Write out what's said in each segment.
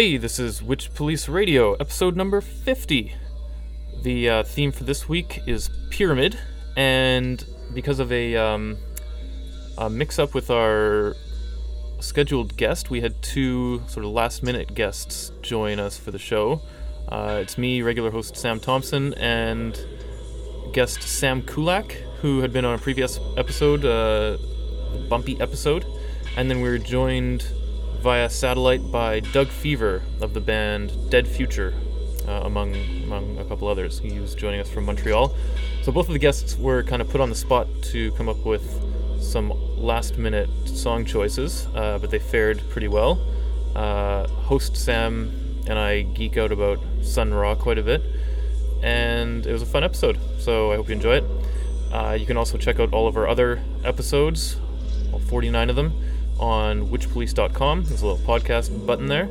Hey, this is Witch Police Radio, episode number 50. The uh, theme for this week is Pyramid, and because of a, um, a mix up with our scheduled guest, we had two sort of last minute guests join us for the show. Uh, it's me, regular host Sam Thompson, and guest Sam Kulak, who had been on a previous episode, uh, Bumpy episode, and then we were joined via satellite by Doug Fever of the band Dead Future, uh, among among a couple others. He was joining us from Montreal. So both of the guests were kind of put on the spot to come up with some last-minute song choices, uh, but they fared pretty well. Uh, host Sam and I geek out about Sun Ra quite a bit, and it was a fun episode. So I hope you enjoy it. Uh, you can also check out all of our other episodes, all 49 of them on witchpolice.com. There's a little podcast button there.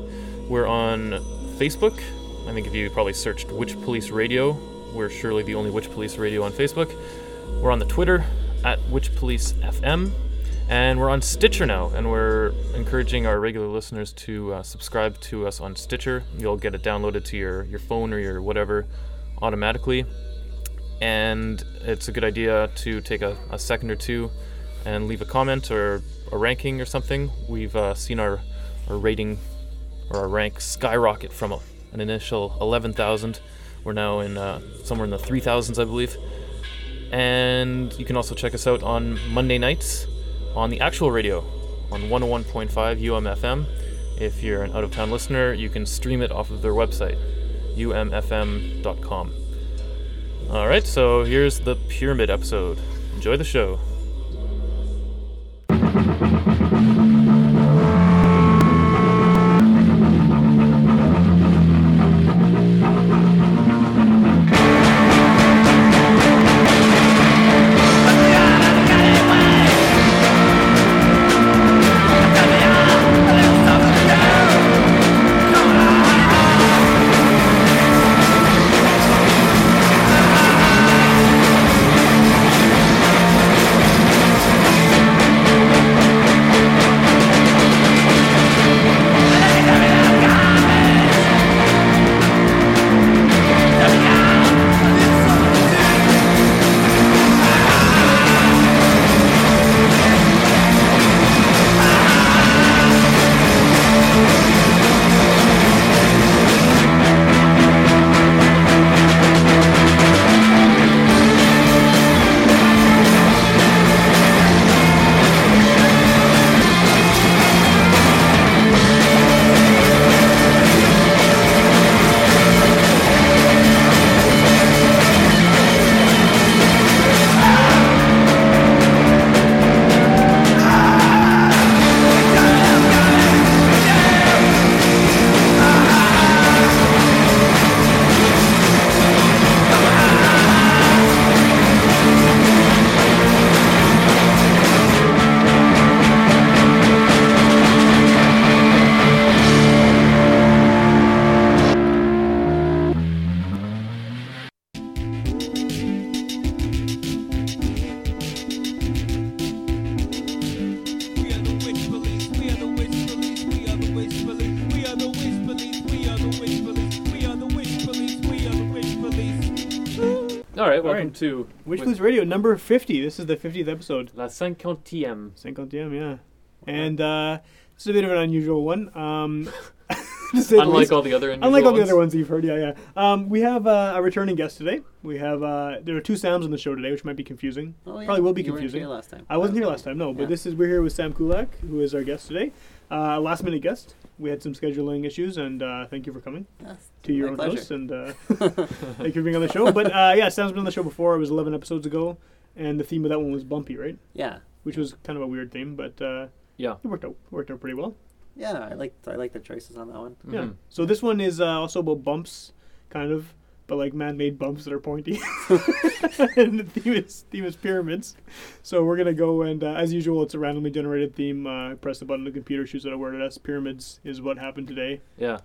We're on Facebook. I think if you probably searched Witch Police Radio, we're surely the only Witch Police Radio on Facebook. We're on the Twitter at Witch Police FM. And we're on Stitcher now, and we're encouraging our regular listeners to uh, subscribe to us on Stitcher. You'll get it downloaded to your, your phone or your whatever automatically. And it's a good idea to take a, a second or two and leave a comment or a ranking or something. We've uh, seen our, our rating or our rank skyrocket from a, an initial 11,000. We're now in uh, somewhere in the 3,000s, I believe. And you can also check us out on Monday nights on the actual radio on 101.5 UMFM. If you're an out of town listener, you can stream it off of their website, umfm.com. Alright, so here's the Pyramid episode. Enjoy the show. Thank you. To Witch Wit- Radio number 50. This is the 50th episode. La cinquantième. Cinquantième, yeah. And uh, this is a bit of an unusual one. Um, to say the Unlike least. all the other Unlike all the ones. other ones you've heard, yeah, yeah. Um, we have uh, a returning guest today. We have uh, there are two Sams on the show today, which might be confusing. Oh, yeah. Probably will be You weren't confusing. here last time. I wasn't here last time, no, but this is we're here with Sam Kulak, who is our guest today. Uh, last minute guest. We had some scheduling issues, and uh, thank you for coming Yes, to your own pleasure. house. And uh, thank you for being on the show. But uh, yeah, Sam's been on the show before. It was 11 episodes ago, and the theme of that one was bumpy, right? yeah, Which was kind of a weird theme, but uh, Yeah. it worked out worked out pretty well. yeah. I like I like the choices on that one. Yeah. Mhm. So this one is uh, also about bumps, kind of, but like man-made bumps that are pointy. and the theme is theme is pyramids. So we're gonna go and uh, as usual, it's a randomly generated theme. Uh, press the button on the computer, choose out a word. S. Pyramids is what happened today, Yeah.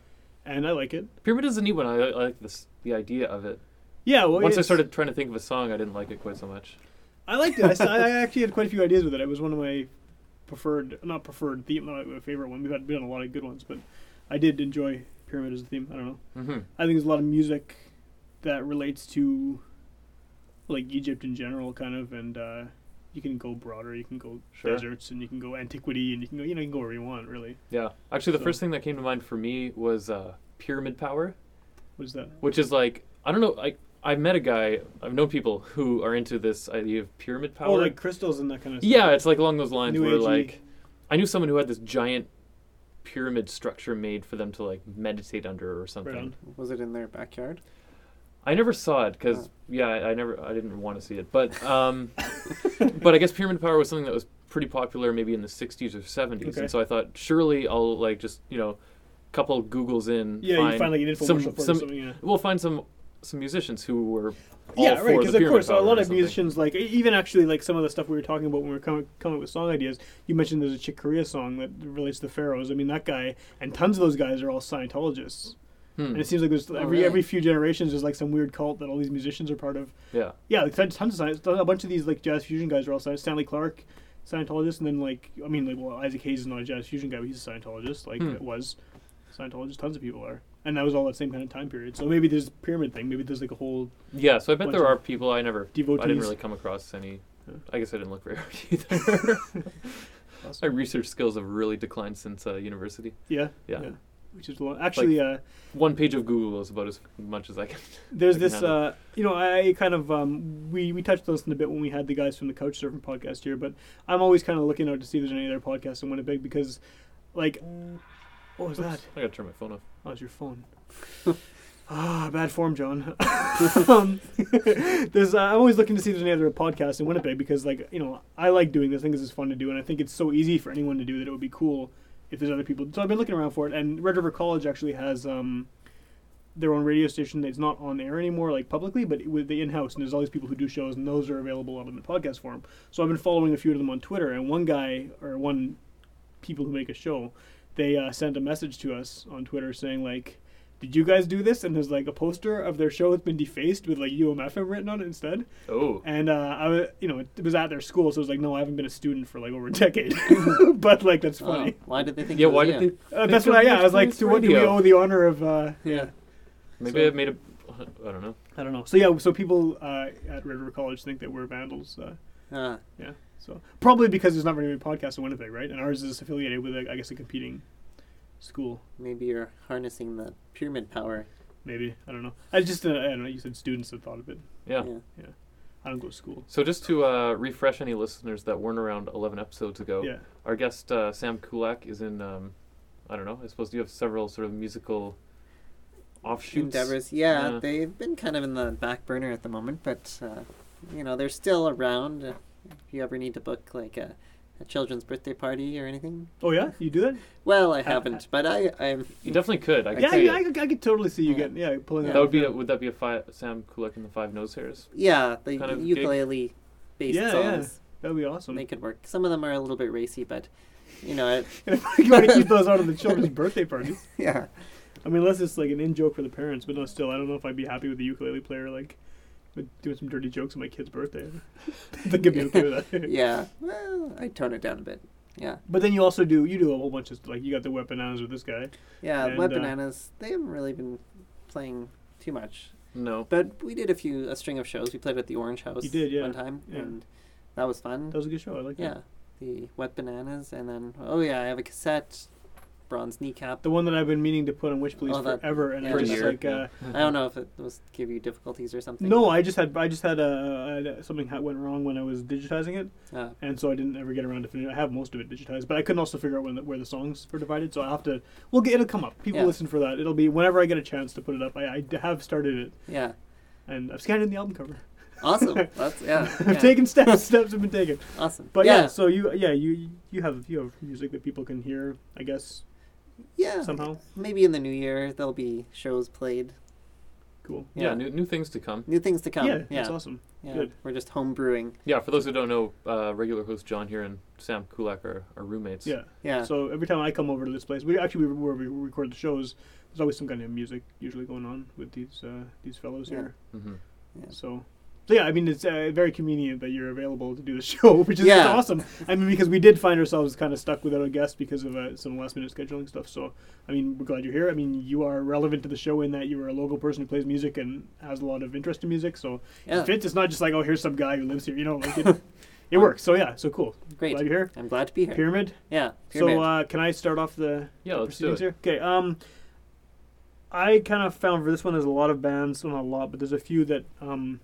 and I like it. Pyramid is a neat one. I, I like this the idea of it. Yeah. Well, Once I started trying to think of a song, I didn't like it quite so much. I liked it. I actually had quite a few ideas with it. It was one of my preferred, not preferred theme, not my favorite one. We've had been on a lot of good ones, but I did enjoy Pyramid as a theme. I don't know. Mm-hmm. I think there's a lot of music that relates to like Egypt in general, kind of, and uh, you can go broader. You can go Sure. deserts, and you can go antiquity, and you can go, you know, you can go wherever you want. Really, Yeah. Actually, the So- first thing that came to mind for me was uh, pyramid power, what is that? which is like I don't know. I I met a guy. I've known people who are into this idea of pyramid power. Oh, like crystals and that kind of stuff. yeah, it's like along those lines New where Agey. like I knew someone who had this giant pyramid structure made for them to like meditate under or something. Right. Was it in their backyard? I never saw it because yeah, I I never I didn't want to see it, but um, but I guess pyramid power was something that was pretty popular maybe in the '60s or '70s, Okay. and so I thought surely I'll like just you know, couple Googles in, Yeah, find you find like an infomercial for it or some something. Yeah. we'll find some some musicians who were all yeah, for right. the Because of pyramid course, a power lot of something. musicians, like e- even actually, like some of the stuff we were talking about when we were coming coming up with song ideas. You mentioned there's a Chick Corea song that relates to the pharaohs. I mean, that guy and tons of those guys are all Scientologists. Hmm. And it seems like there's every really? every few generations there's like some weird cult that all these musicians are part of. Yeah, Yeah, like tons tons of science. A bunch of these like jazz fusion guys are all Sci- Stanley Clarke, Scientologist, and then like I mean like well Isaac Hayes is not a jazz fusion guy, but he's a Scientologist. Like Hmm. it was Scientologist. Tons of people are, and that was all that same kind of time period. So maybe there's a pyramid thing. Maybe there's like a whole yeah. So I bet there are people I never. devotees. I didn't really come across any. Yeah. I guess I didn't look very hard either. My research skills have really declined since uh, university. Yeah, Yeah. Which is a lot. Actually, uh, One page of Google is about as much as I can. there's I can this. Uh, you know, I kind of um, we we touched on this in a bit when we had the guys from the Couch Surfing podcast here, but I'm always kind of looking out to see if there's any other podcasts in Winnipeg because, like, what was that? I gotta turn my phone off. Oh, it's your phone. ah, bad form, John. um, there's. Uh, I'm always looking to see if there's any other podcasts in Winnipeg because, like, you know, I like doing this. I think this is fun to do, and I think it's so easy for anyone to do that it would be cool if there's other people. So I've been looking around for it, and Red River College actually has um, their own radio station that's not on air anymore, like publicly, but with the in-house. And there's all these people who do shows, and those are available on in the podcast form. So I've been following a few of them on Twitter, and one guy or one people who make a show, they uh, sent a message to us on Twitter saying like, "Did you guys do this?" And there's like a poster of their show that's been defaced with like UMFM written on it instead. Oh, And uh, I was, you know, it was at their school, so it was like, no, I haven't been a student for like over a decade. but like that's Oh, funny. why did they think? yeah. it was Why you? did they? Uh, that's Think what I, yeah. I was like, News to what do we owe the honor of? Uh, Yeah. Maybe So- I made a. I don't know. I don't know. So yeah, so people uh, at Red River College think that we're vandals. Uh, Ah, yeah. So probably because there's not very many podcasts in Winnipeg, right? And ours is affiliated with, like, I guess, a competing school. maybe you're harnessing the pyramid power. Maybe I don't know. I just uh, I don't know. You said students have thought of it. Yeah. Yeah. I don't go to school. So just to uh, refresh any listeners that weren't around 11 episodes ago, Yeah. our guest uh, Sam Kulak is in. Um, I don't know. I suppose you have several sort of musical offshoots. endeavors. Yeah, Yeah. they've been kind of in the back burner at the moment, but uh, you know they're still around. Uh, if you ever need to book like a, a children's birthday party or anything, Oh yeah, you do that? well, I Uh, haven't, but I I'm You definitely could. I could yeah, see yeah, I, it. could- I could totally see you Yeah. getting yeah pulling Yeah. That that. would be. A, would that be a five, Sam Kulak and the Five Nose Hairs? yeah the Kind of gig? ukulele based Yeah, yeah. songs. that would be awesome. They could work. Some of them are a little bit racy, but you know, it, you want to keep those out of the children's birthday parties. yeah, I mean, unless it's like an in joke for the parents, but no, still, I don't know if I'd be happy with the ukulele player like with doing some dirty jokes on my kid's birthday. I think I'd be okay with that. yeah. Well, I tone it down a bit. Yeah, But then you also do you do a whole bunch of like you got the wet bananas with this guy. yeah. And, Wet uh, bananas. They haven't really been playing too much. No. But we did a few a string of shows. We played at the Orange House. You did, yeah. one time, Yeah. and that was fun. That was a good show. I like it. yeah, that. the wet bananas, and then oh yeah, I have a cassette, bronze kneecap. The one that I've been meaning to put on Witch Police Oh, that- forever, and yeah, I just year, like uh, I don't know if it was give you difficulties or something. no, I just had I just had uh, something ha- went wrong when I was digitizing it, Uh, and so I didn't ever get around to finish. I have most of it digitized, but I couldn't also figure out when the, where the songs were divided. So I have to. We'll get it'll come up. People Yeah. listen for that. It'll be whenever I get a chance to put it up. I have started it, yeah, and I've scanned in the album cover. awesome. That's yeah, I've yeah. taken steps. steps have been taken. awesome. But yeah, yeah. so you yeah you you have you have music that people can hear. I guess yeah. somehow Maybe in the new year there'll be shows played. cool. Yeah, Yeah. new, new things to come. New things to come. yeah, yeah, that's awesome. yeah. Good. We're just home brewing. Yeah, for those who don't know, uh, regular host John here and Sam Kulak are, are roommates. Yeah. Yeah, So every time I come over to this place, we actually we, where we record the shows, there's always some kind of music usually going on with these uh, these fellows Yeah. here. hmm yeah. So so yeah, I mean it's uh, very convenient that you're available to do the show, which is Yeah. awesome. I mean because we did find ourselves kind of stuck without a guest because of uh, some last minute scheduling stuff. So I mean we're glad you're here. I mean you are relevant to the show in that you are a local person who plays music and has a lot of interest in music. So Yeah. it fits. It's not just like oh here's some guy who lives here. You know, like it, it works. So yeah, so cool. Great. Glad you're here. I'm glad to be here. Pyramid. Yeah. Pyramid. So uh, can I start off the Yeah, the proceedings here? Okay. Um, I kind of found for this one there's a lot of bands, well not a lot, but there's a few that um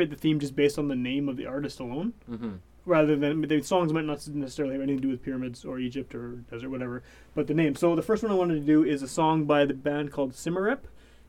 fit the theme just based on the name of the artist alone, Mm-hmm. rather than the songs might not necessarily have anything to do with pyramids or Egypt or desert whatever, but the name. So the first one I wanted to do is a song by the band called Symarip,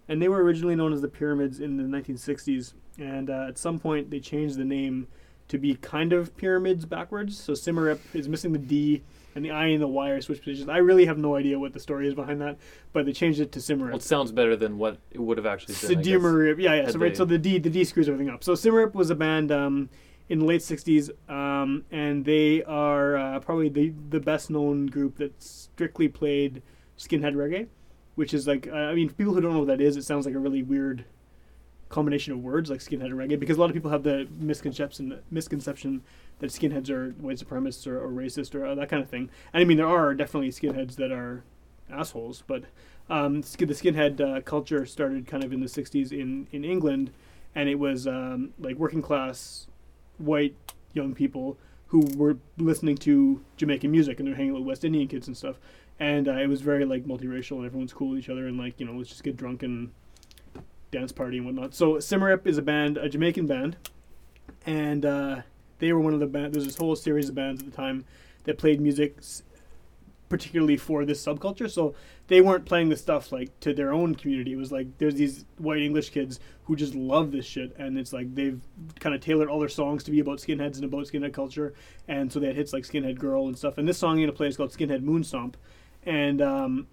and they were originally known as the Pyramids in the 1960s, and uh, at some point they changed the name to be kind of pyramids backwards. So Symarip is missing the D, and the I and the Y are switched positions. I really have no idea what the story is behind that, but they changed it to Symarip. Well, it sounds better than what it would have actually been. Sidimarip, yeah, yeah. So right, they- so the D, the D screws everything up. So Symarip was a band um, in the late '60s, um, and they are uh, probably the the best known group that strictly played skinhead reggae, which is like, uh, I mean, for people who don't know what that is, it sounds like a really weird combination of words like skinhead and reggae because a lot of people have the misconception misconception that skinheads are white supremacists or, or racist or uh, that kind of thing. And I mean, there are definitely skinheads that are assholes, but um, the skinhead uh, culture started kind of in the '60s in in England, and it was um, like working class white young people who were listening to Jamaican music and they're hanging out with West Indian kids and stuff. And uh, it was very like multiracial and everyone's cool with each other and like you know let's just get drunk and dance party and whatnot. So Symarip is a band, a Jamaican band, and uh, they were one of the band. There's this whole series of bands at the time that played music particularly for this subculture. So they weren't playing the stuff like to their own community. It was like there's these white English kids who just love this shit, and it's like they've kind of tailored all their songs to be about skinheads and about skinhead culture. And so they had hits like Skinhead Girl and stuff. And this song I'm gonna play is called Skinhead Moonstomp, and um,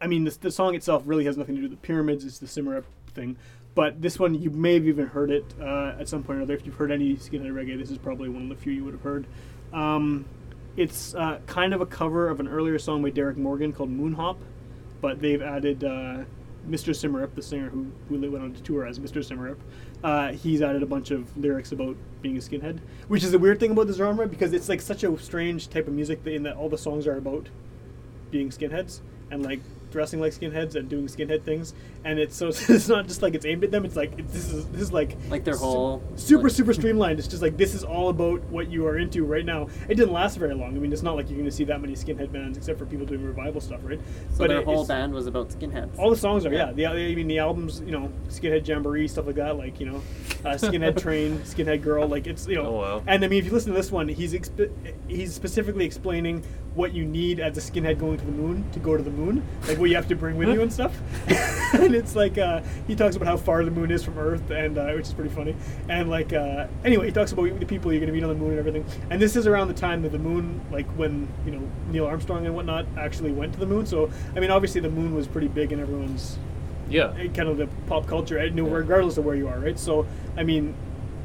I mean the, the song itself really has nothing to do with the pyramids. It's the Symarip thing. But this one, you may have even heard it uh, at some point or other. If you've heard any skinhead reggae, this is probably one of the few you would have heard. Um, it's uh, kind of a cover of an earlier song by Derrick Morgan called Moonhop, but they've added uh, Mr. Symarip, the singer who, who went on to tour as Mr. Symarip. Uh, he's added a bunch of lyrics about being a skinhead, which is the weird thing about this genre because it's like such a strange type of music in that all the songs are about being skinheads and like dressing like skinheads and doing skinhead things, and it's so it's not just like it's aimed at them. It's like it, this is this is like Like their su- whole, super like- super streamlined. It's just like this is all about what you are into right now. It didn't last very long. I mean, it's not like you're going to see that many skinhead bands except for people doing revival stuff, right? So their it- whole band was about skinheads. all the songs are, yeah. Yeah. The, I mean, the albums, you know, Skinhead Jamboree, stuff like that, like, you know, uh, Skinhead Train, Skinhead Girl, like, it's, you know. Oh, wow. And I mean, if you listen to this one, he's exp- he's specifically explaining what you need as a skinhead going to the moon to go to the moon, like what you have to bring with you and stuff. and it's like, uh, he talks about how far the moon is from Earth, and uh, which is pretty funny. And, like, uh, anyway, he talks about the people you're going to meet on the moon and everything. And this is around the time that the moon, like, when, you know, Neil Armstrong and whatnot actually went to the moon. So, I mean, obviously the moon was pretty big in everyone's Yeah. uh, kind of the pop culture, no, Yeah. regardless of where you are, right? So, I mean,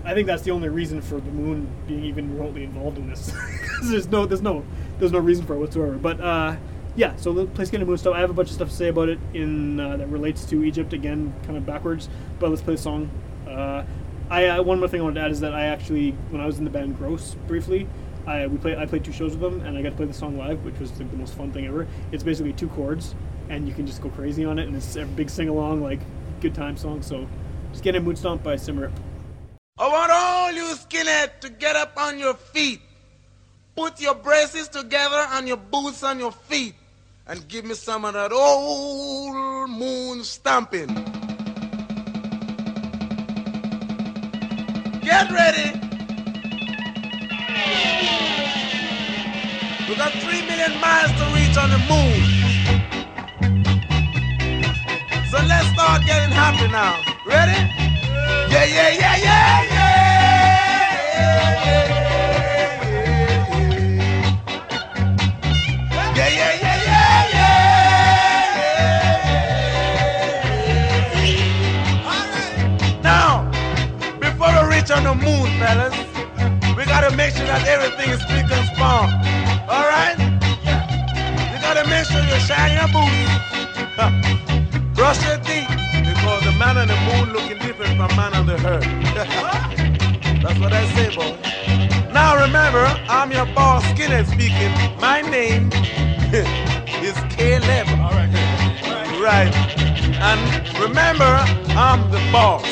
I think that's the only reason for the moon being even remotely involved in this. there's no, there's no, there's no reason for it whatsoever. But uh, yeah, so play Skinhead Moonstomp. I have a bunch of stuff to say about it in uh, that relates to Egypt again, kind of backwards. But let's play the song. Uh, I uh, one more thing I wanted to add is that I actually, when I was in the band Gross briefly, I we played I played two shows with them, and I got to play the song live, which was like, the most fun thing ever. It's basically two chords, and you can just go crazy on it, and it's a big sing along, like good time song. So, Skinhead Moonstomp by Simmer. I want all you skinhead to get up on your feet. Put your braces together and your boots on your feet. And give me some of that old moon stomping. Get ready. We got three million miles to reach on the moon. So let's start getting happy now. Ready? Yeah, yeah, yeah, yeah, yeah. On the moon, fellas, we gotta make sure that everything is spick and span. All right? You gotta make sure you shine your boots. Brush your teeth because the man on the moon looking different from man on the earth. That's what I say, boy. Now remember, I'm your boss, Skinhead speaking. My name is Caleb. All right, right. And remember, I'm the boss.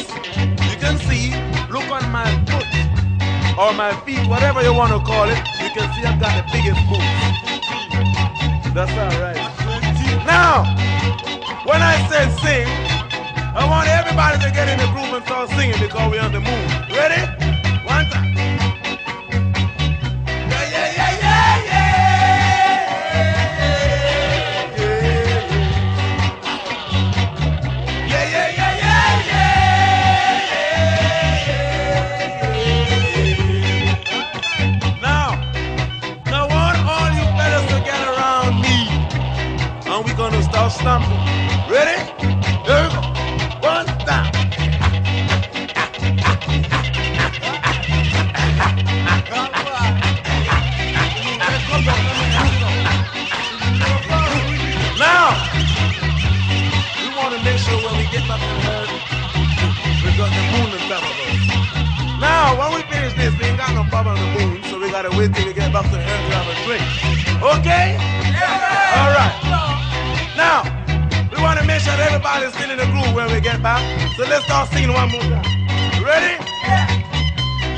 You can see, look on my foot or my feet, whatever you want to call it. You can see I've got the biggest boots. That's all right. Now, when I said sing, I want everybody to get in the groove and start singing because we're on the move. Ready? One time. We ain't got no problem on the moon, so we gotta wait till we get back to the herd to have a drink. Okay? Yeah. All right. Now, we want to make sure that everybody's still in the groove when we get back. So let's start singing one more time. Ready?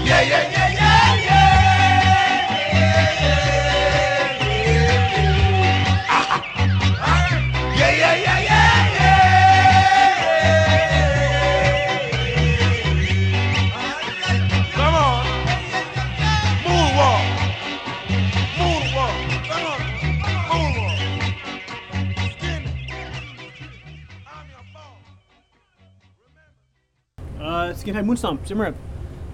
Yeah, yeah, yeah, yeah. Uh, Skinhead Moonstomp, Symarip.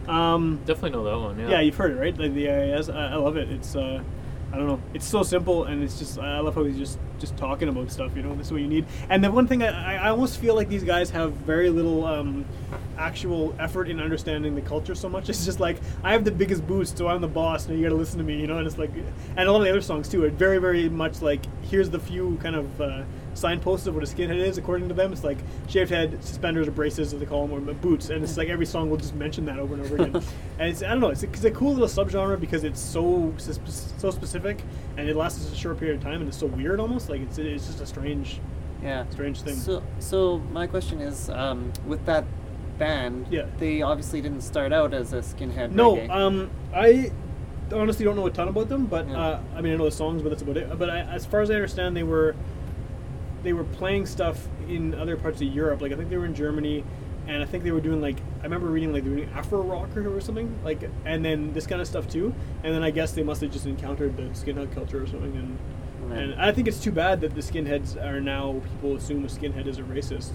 Um, Definitely know that one. Yeah. yeah, you've heard it, right? Like the AIS. I, I love it. It's uh, I don't know. It's so simple, and it's just I love how he's just just talking about stuff. You know, this is what you need. And the one thing I, I almost feel like these guys have very little um, actual effort in understanding the culture so much. It's just like I have the biggest boost, so I'm the boss, and you got to listen to me. You know, and it's like, and a lot of the other songs too. It very very much like here's the few kind of. Uh, signposts of what a skinhead is according to them it's like shaved head suspenders or braces as they call them or boots and it's like every song will just mention that over and over again and it's i don't know it's a, it's a cool little subgenre because it's so so specific and it lasts a short period of time and it's so weird almost like it's it's just a strange Yeah. strange thing So, so my question is, um, with that band, Yeah. they obviously didn't start out as a skinhead. no reggae. um i honestly don't know a ton about them but Yeah. uh, i mean i know the songs but that's about it but I, as far as i understand they were they were playing stuff in other parts of europe like i think they were in germany and i think they were doing like i remember reading like they were doing afro rock or something like and then this kind of stuff too and then i guess they must have just encountered the skinhead culture or something and Right. and i think it's too bad that the skinheads are now people assume a skinhead is a racist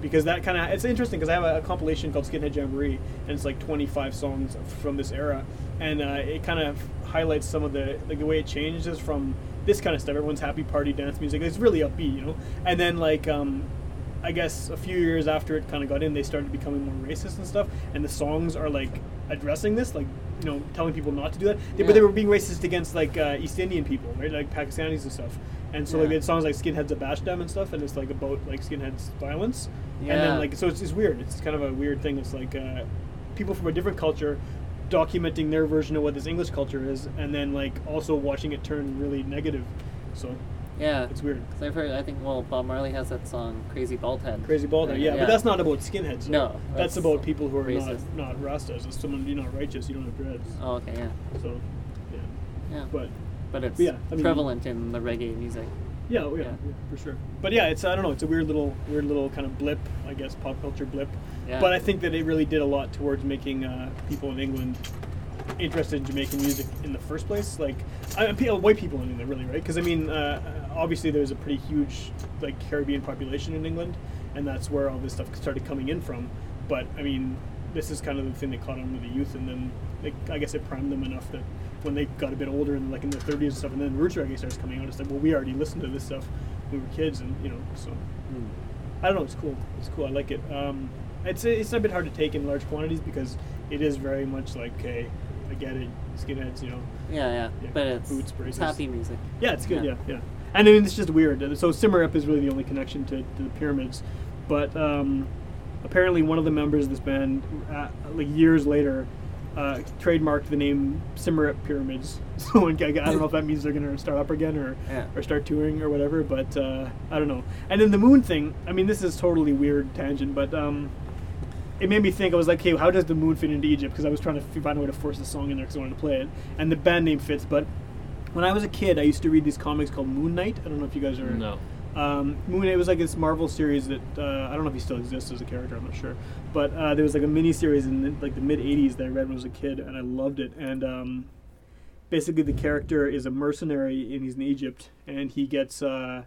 because that kind of it's interesting because I have a, a compilation called Skinhead Jamboree and it's like 25 songs from this era and uh, it kind of highlights some of the like the way it changes from this kind of stuff. Everyone's happy party dance music. It's really upbeat you know? And then like um, I guess a few years after it kind of got in they started becoming more racist and stuff and the songs are like addressing this like you know telling people not to do that. They- but they were being racist against like uh, East Indian people right? Like Pakistanis and stuff. And so like Yeah. they had songs like Skinheads of Bashdam and stuff and it's like about like skinheads violence. Yeah. and then like so it's, it's weird. It's kind of a weird thing. It's like uh, people from a different culture documenting their version of what this english culture is and then like also watching it turn really negative so yeah, it's weird. Cause I've heard. I think well, Bob Marley has that song "Crazy Bald Head." crazy bald head yeah, but that's not about skinheads so No, that's, that's about people who are racist. not not rastas it's someone you're not righteous you don't have dreads Oh, okay, yeah, so yeah yeah. but But it's yeah, I mean- prevalent in the reggae music. yeah, oh, yeah, Yeah. yeah, for sure. But yeah, it's I don't know, it's a weird little weird little kind of blip, I guess, pop culture blip. Yeah. But I think that it really did a lot towards making uh, people in England interested in Jamaican music in the first place. Like, I, pe- white people in England, really, right? Because I mean, uh, obviously there's a pretty huge like Caribbean population in England, and that's where all this stuff started coming in from. But I mean, this is kind of the thing that caught on with the youth, and then it, I guess it primed them enough that when they got a bit older and like in their 30s and stuff, and then roots reggae starts coming out, it's like, well, we already listened to this stuff when we were kids, and you know, so I don't know, it's cool. It's cool. I like it. Um, it's it's a bit hard to take in large quantities because it is very much like, okay, I get it, skinheads, you know. Yeah, yeah, Yeah, but it's, boots, braces. happy music. Yeah, it's good. Yeah, Yeah. yeah. And I mean, it's just weird. So Symarip is really the only connection to, to the pyramids, but um, apparently one of the members of this band, uh, like years later, uh, trademarked the name Simmerit Pyramids. So I, I don't know if that means they're gonna start up again or Yeah. or start touring or whatever. But uh, I don't know. And then the moon thing. I mean, this is totally weird tangent, but um, it made me think. I was like, hey, how does the moon fit into Egypt? Because I was trying to find a way to force the song in there because I wanted to play it, and the band name fits. But when I was a kid, I used to read these comics called Moon Knight. I don't know if you guys are. No. Um, Moon Knight was like this Marvel series that uh, I don't know if he still exists as a character. I'm not sure, but uh, there was like a mini series in the, like the mid '80s that I read when I was a kid, and I loved it. And um, basically, the character is a mercenary and he's in Egypt, and he gets. Uh,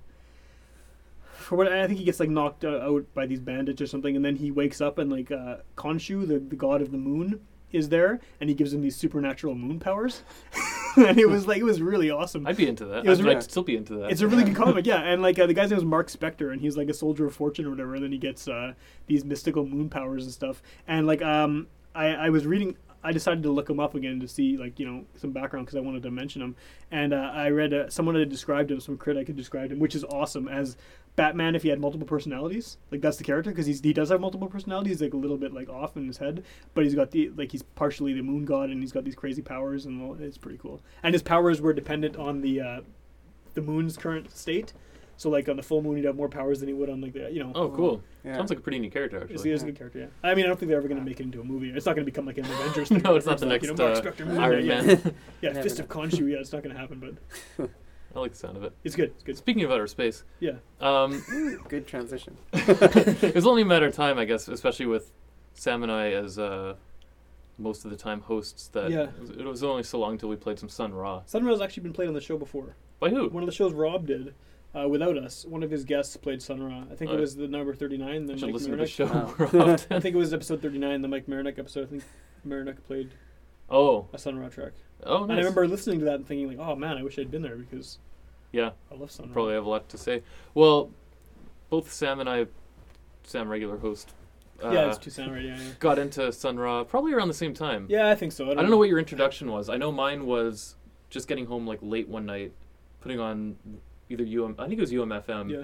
for what I think he gets like knocked uh, out by these bandits or something, and then he wakes up and like uh, Khonshu, the the god of the moon, is there, and he gives him these supernatural moon powers, and it was like it was really awesome. I'd be into that. It was I'd, really- I'd still be into that. It's a really good comic, yeah. And like uh, the guy's name is Mark Spector, and he's like a soldier of fortune or whatever. And then he gets uh, these mystical moon powers and stuff. And like um, I, I was reading, I decided to look him up again to see like you know some background because I wanted to mention him. And uh, I read uh, someone had described him, some critic had described him, which is awesome as Batman if he had multiple personalities. Like that's the character because he's he does have multiple personalities. He's like a little bit like off in his head, but he's got the like he's partially the moon god and he's got these crazy powers and all, it's pretty cool. And his powers were dependent on the uh, the moon's current state. So like on the full moon, he'd have more powers than he would on like the you know. oh, cool. Yeah. Sounds like a pretty neat character, It's, actually. it's a good character, yeah. I mean, I don't think they're ever going to make it into a movie. It's not going to become like an Avengers. thing. No, it's not It's the like, next you know, uh, Iron Man. Yeah, yeah Fist of Khonshu. Yeah, it's not going to happen, but I like the sound of it. it's good. It's good. Speaking of outer space, Yeah. um, Good transition. it was only a matter of time, I guess, especially with Sam and I as uh, most of the time hosts. That Yeah. it, was, it was only so long until we played some Sun Ra. has actually been played on the show before. By who? One of the shows Rob did. Uh, without us, one of his guests played Sun Ra. I think Oh. it was the number thirty-nine. I The should Mike listen to the Marinick. show. Wow. more I think it was episode thirty-nine, the Mike Marinick episode. I think Marinick played oh, a Sun Ra track. oh, nice. And I remember listening to that and thinking like, oh man, I wish I'd been there because Yeah, I love Sun Ra. probably have a lot to say. Well, both Sam and I, Sam regular host, uh, yeah, it's Tucson right? Yeah, yeah. got into Sun Ra probably around the same time. Yeah, I think so. I I don't know what your introduction was. I know mine was just getting home like late one night, putting on either UM, I think it was UMFM, Yeah.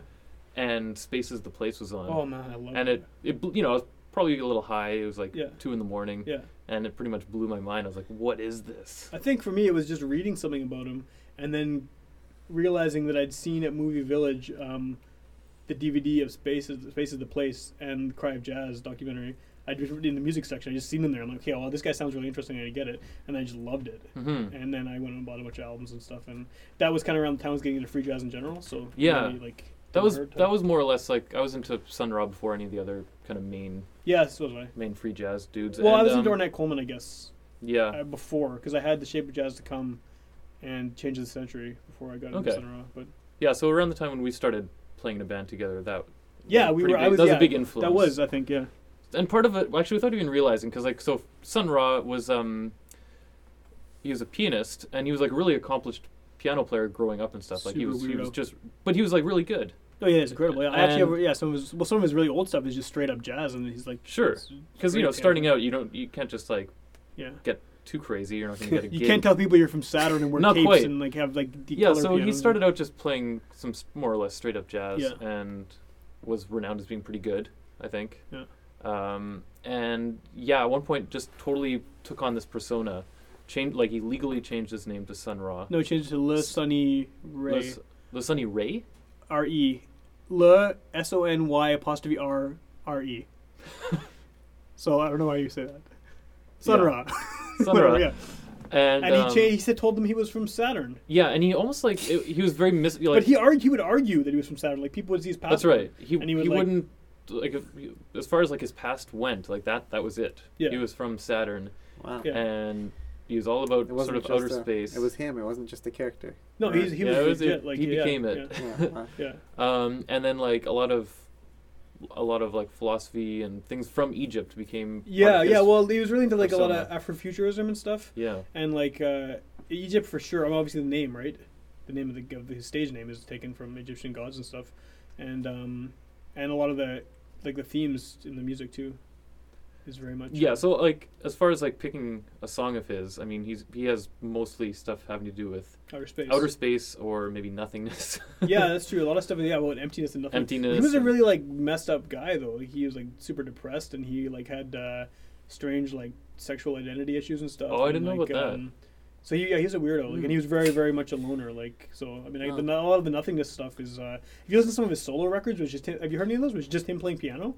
and Spaces the Place was on. Oh man, I love and it, And it, bl- you know, I was probably a little high. It was like Yeah. two in the morning, Yeah, and it pretty much blew my mind. I was like, "What is this?" I think for me it was just reading something about him and then realizing that I'd seen at Movie Village um, the DVD of Spaces, Spaces the Place, and Cry of Jazz documentary. I just in the music section. I just seen them there. I'm like, okay, well, this guy sounds really interesting. I get it, and I just loved it. hmm And then I went and bought a bunch of albums and stuff, and that was kind of around the time I was getting into free jazz in general. So Yeah. really, like That was that was more or less like I was into Sun Ra before any of the other kind of main yeah, so was I. main free jazz dudes. Well, I And, was um, into Ornette Coleman, I guess, Yeah, uh, before because I had the Shape of Jazz to come and Change of the Century before I got into Okay. Sun Ra. But yeah. So around the time when we started playing in a band together, that yeah, was we were. I was. that was yeah, a big influence. That was, I think, yeah. and part of it actually without even realizing because like so Sun Ra was um he was a pianist and he was like a really accomplished piano player growing up and stuff like he Super was he was just but he was like really good Oh yeah, it's incredible. Yeah, I actually And- yeah. Some of his well, some of his really old stuff is just straight up jazz, and he's like Sure. because you know starting out you don't you can't just like Yeah, get too crazy you're not gonna get a you gig can't tell people you're from Saturn and wear Not capes quite. and like have like yeah so he started out just playing some more or less straight up jazz Yeah. and was renowned as being pretty good I think Yeah. um and yeah at one point just totally took on this persona changed like he legally changed his name to Sun Ra No, he changed it to Le Sunny Ray Le, Le Sunny Ray R E, Le S O N Y apostrophe R R E. So I don't know why you say that. Sun Yeah. Ra. Sun Whatever, Ra. yeah. and, And he um, changed. He said told them he was from Saturn. yeah and he almost like it, he was very mis- like but he argue, he would argue that he was from Saturn. Like people would see his passport. that's right he, And he he, would, like- wouldn't like if, as far as like his past went like that that was it Yeah. he was from Saturn Wow. Yeah. and he was all about sort of outer a- space It was him. It wasn't just a character. No, he's, he Yeah, was, it was- legit. it- like he yeah, became it. Yeah. Yeah. um, and then like a lot of a lot of like philosophy and things from Egypt became Yeah, yeah. Well, he was really into like a lot of. Afrofuturism and stuff, yeah and like uh, Egypt for sure. I'm obviously the name, right? The name of the of his stage name is taken from Egyptian gods and stuff, and um, and a lot of the like the themes in the music too, is very much yeah so like as far as like picking a song of his I mean he's he has mostly stuff having to do with outer space. outer space or maybe nothingness yeah, that's true. A lot of stuff, yeah, about emptiness and nothing. Emptiness He was a really like messed up guy though. Like, he was like super depressed, and he like had uh, strange like sexual identity issues and stuff. Oh, I didn't know like, about that. um, So he, yeah, he's a weirdo, like, and he was very, very much a loner. Like, so I mean, I, Wow. the, a lot of the nothingness stuff is. Uh, if you listen to some of his solo records, which just him, have you heard any of those? Was just him playing piano?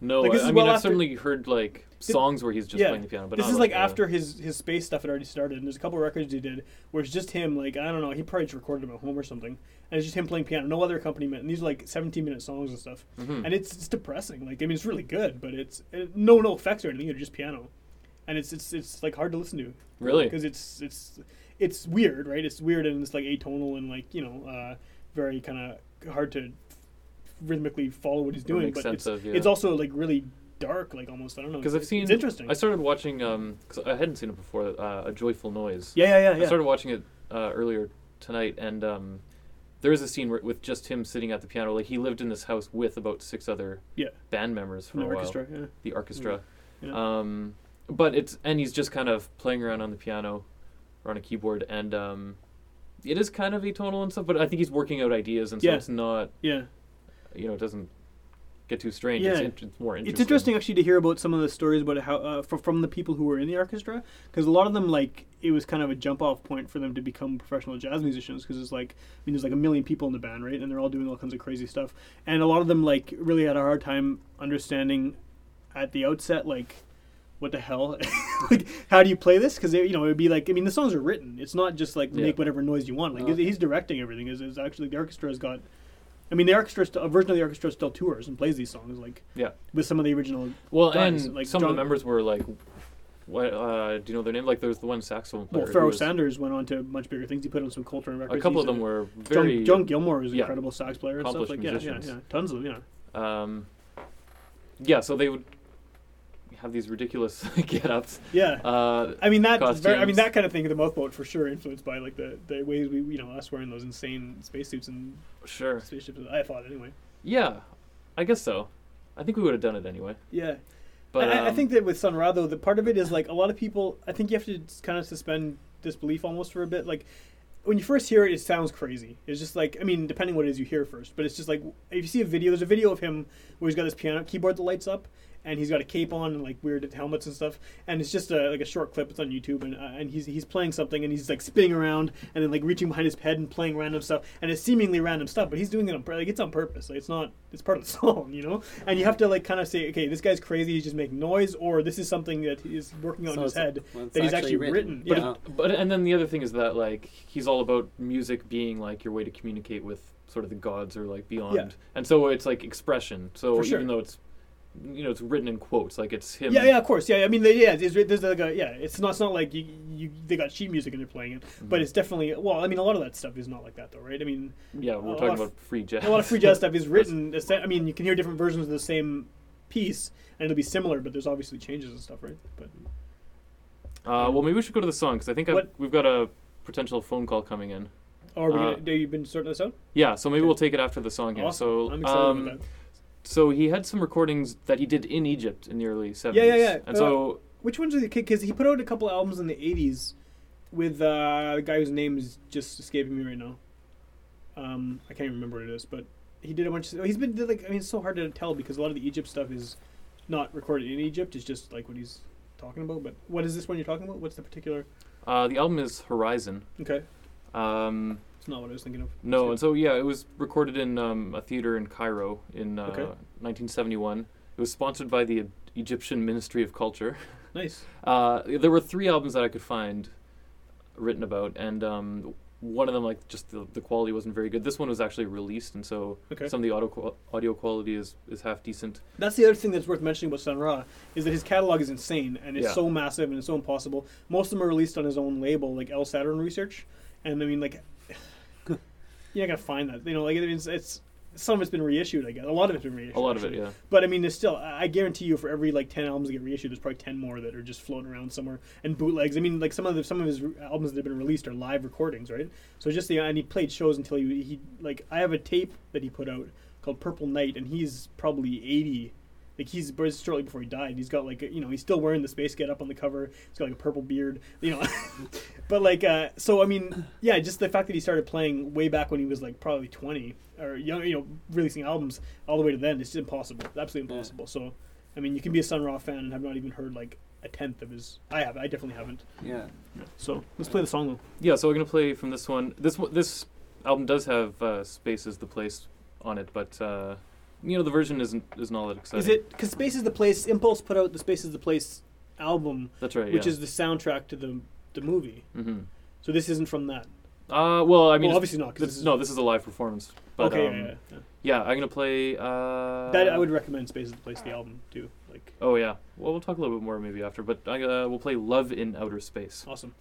No, Like, I, I mean well I've after- certainly heard like songs where he's just yeah, playing the piano, but this is like after his his space stuff had already started, and there's a couple records he did where it's just him. Like I don't know, he probably just recorded them at home or something, and it's just him playing piano, no other accompaniment. And these are like 17 minute songs and stuff, Mhm. and it's it's depressing. Like I mean, it's really good, but it's it, no no effects or anything. It's just piano, and it's it's it's like hard to listen to. Really? Because it's it's it's weird, right? It's weird and it's like atonal and like you know uh, very kind of hard to rhythmically follow what he's doing. But it's, of, yeah. it's also like really dark, like almost I don't know. because I've seen it's interesting. I started watching Um, cause I hadn't seen it before. Uh, a joyful noise. yeah, yeah, yeah, I yeah. started watching it uh, earlier tonight, and um, there is a scene where, with just him sitting at the piano. Like he lived in this house with about six other Yeah. band members for From the a while. orchestra. Yeah. The orchestra. Yeah. Um, but it's and he's just kind of playing around on the piano or on a keyboard, and um, it is kind of atonal and stuff. But I think he's working out ideas, and so it's not Yeah. You know it doesn't get too strange. Yeah. It's, it's more interesting. It's interesting actually to hear about some of the stories about how uh, from, from the people who were in the orchestra because a lot of them like it was kind of a jump off point for them to become professional jazz musicians because it's like I mean there's like a million people in the band right and they're all doing all kinds of crazy stuff and a lot of them like really had a hard time understanding at the outset like what the hell like how do you play this because you know it would be like I mean the songs are written it's not just like Yeah. make whatever noise you want like No. he's directing everything is is actually the orchestra has got I mean the orchestra st- a version of the orchestra still tours and plays these songs like Yeah. with some of the original Well, guys, and like some of the members were like, what? Uh, do you know their name? Like, there's the one saxophone player. Well, who Pharaoh was- Sanders went on to much bigger things. He put on some Coltrane records. A couple He's of them a- were John, very. John Gilmore was an yeah, incredible sax player and stuff. accomplished Like yeah, yeah, yeah, tons of yeah. Um, yeah, so they would have these ridiculous get-ups. Yeah, Uh, I mean that. Very, I mean that kind of thing. The Mouthboat for sure influenced by like the the ways we you know us wearing those insane spacesuits and sure. spaceships. I thought anyway. Yeah, I guess so. I think we would have done it anyway. Yeah, But I, I um, think that with Sun Ra though, the part of it is like a lot of people. I think you have to kind of suspend disbelief almost for a bit. Like when you first hear it, it sounds crazy. It's just like I mean, depending what it is you hear first, but it's just like if you see a video, there's a video of him where he's got his piano keyboard that lights up. And he's got a cape on and like weird helmets and stuff, and it's just a, like a short clip. It's on YouTube, and uh, and he's he's playing something, and he's like spinning around, and then like reaching behind his head and playing random stuff, and it's seemingly random stuff, but he's doing it on like it's on purpose. Like it's not it's part of the song, you know. And you have to like kind of say, okay, this guy's crazy. He's just making noise, or this is something that he's working on So in his head well, that he's actually actually written. written. Yeah. But But and then the other thing is that like he's all about music being like your way to communicate with sort of the gods or like beyond, Yeah. and so it's like expression. So For sure. even though it's you know it's written in quotes, like it's him. Yeah, yeah, of course. Yeah, I mean, they, yeah, there's, there's like a yeah. It's not, it's not like you, you they got sheet music and they're playing it, Mm-hmm. but it's definitely well. I mean, a lot of that stuff is not like that though, right? I mean, Yeah, we're talking of- about free jazz. a lot of free jazz stuff is written. I mean, you can hear different versions of the same piece, and it'll be similar, but there's obviously changes and stuff, right? But Uh, well, maybe we should go to the song because I think we've got a potential phone call coming in. oh, are we Uh, gonna, have you been sorting this out? Yeah, so maybe we'll take it after the song here. Awesome. So, I'm excited um, about that. So he had some recordings that he did in Egypt in the early seventies. Yeah, yeah, yeah. And so Which ones are the kid? Because he put out a couple albums in the '80s with uh, a guy whose name is just escaping me right now. Um, I can't even remember what it is, but he did a bunch. Of, he's been did, like I mean, it's so hard to tell because a lot of the Egypt stuff is not recorded in Egypt. It's just like what he's talking about. But what is this one you're talking about? What's the particular? uh, the album is Horizon. Okay, Um, it's not what I was thinking of. no, and so yeah, it was recorded in um, a theater in Cairo in uh, Okay. 1971. It was sponsored by the Egyptian Ministry of Culture. nice. Uh, there were three albums that I could find written about, and um, one of them, like, just the, the quality wasn't very good. This one was actually released, and so Okay. some of the audio audio quality is, is half decent. That's the other thing that's worth mentioning about Sun Ra is that his catalog is insane and it's Yeah. so massive and it's so impossible. Most of them are released on his own label, like El Saturn Research, and I mean, like, not gonna find that. You know, like it's, it's some of it's been reissued. I guess a lot of it's been reissued. A lot of it, yeah. But I mean, there's still. I guarantee you, for every like ten albums that get reissued, there's probably ten more that are just floating around somewhere and bootlegs. I mean, like some of the some of his albums that have been released are live recordings, right? So just the and he played shows until he he like I have a tape that he put out called Purple Night, and he's probably eighty. Like he's but it's shortly before he died. He's got like a, you know he's still wearing the space get up on the cover. He's got like a purple beard, you know. but like uh, so I mean yeah, just the fact that he started playing way back when he was like probably twenty or young, you know, releasing albums all the way to then. It's just impossible, absolutely Yeah. impossible. So I mean you can be a Sun Ra fan and have not even heard like a tenth of his. I have. I definitely haven't. Yeah. So let's play the song though. Yeah, so we're gonna play from this one. This one, this album does have uh, "Space is the Place" on it, but uh, you know the version isn't isn't all that exciting. Is it because Space is the Place? Impulse put out the Space is the Place album, That's right. which yeah. is the soundtrack to the the movie. Mm-hmm. So this isn't from that. Uh, well, I mean, well, obviously not. 'cause this, this is, no, this is a live performance. But, okay, um, yeah, yeah, yeah. yeah, I'm gonna play. Uh, That I would recommend Space is the Place, the album too. Like Oh yeah. Well, we'll talk a little bit more maybe after, but I, uh, we'll play "Love in Outer Space." awesome.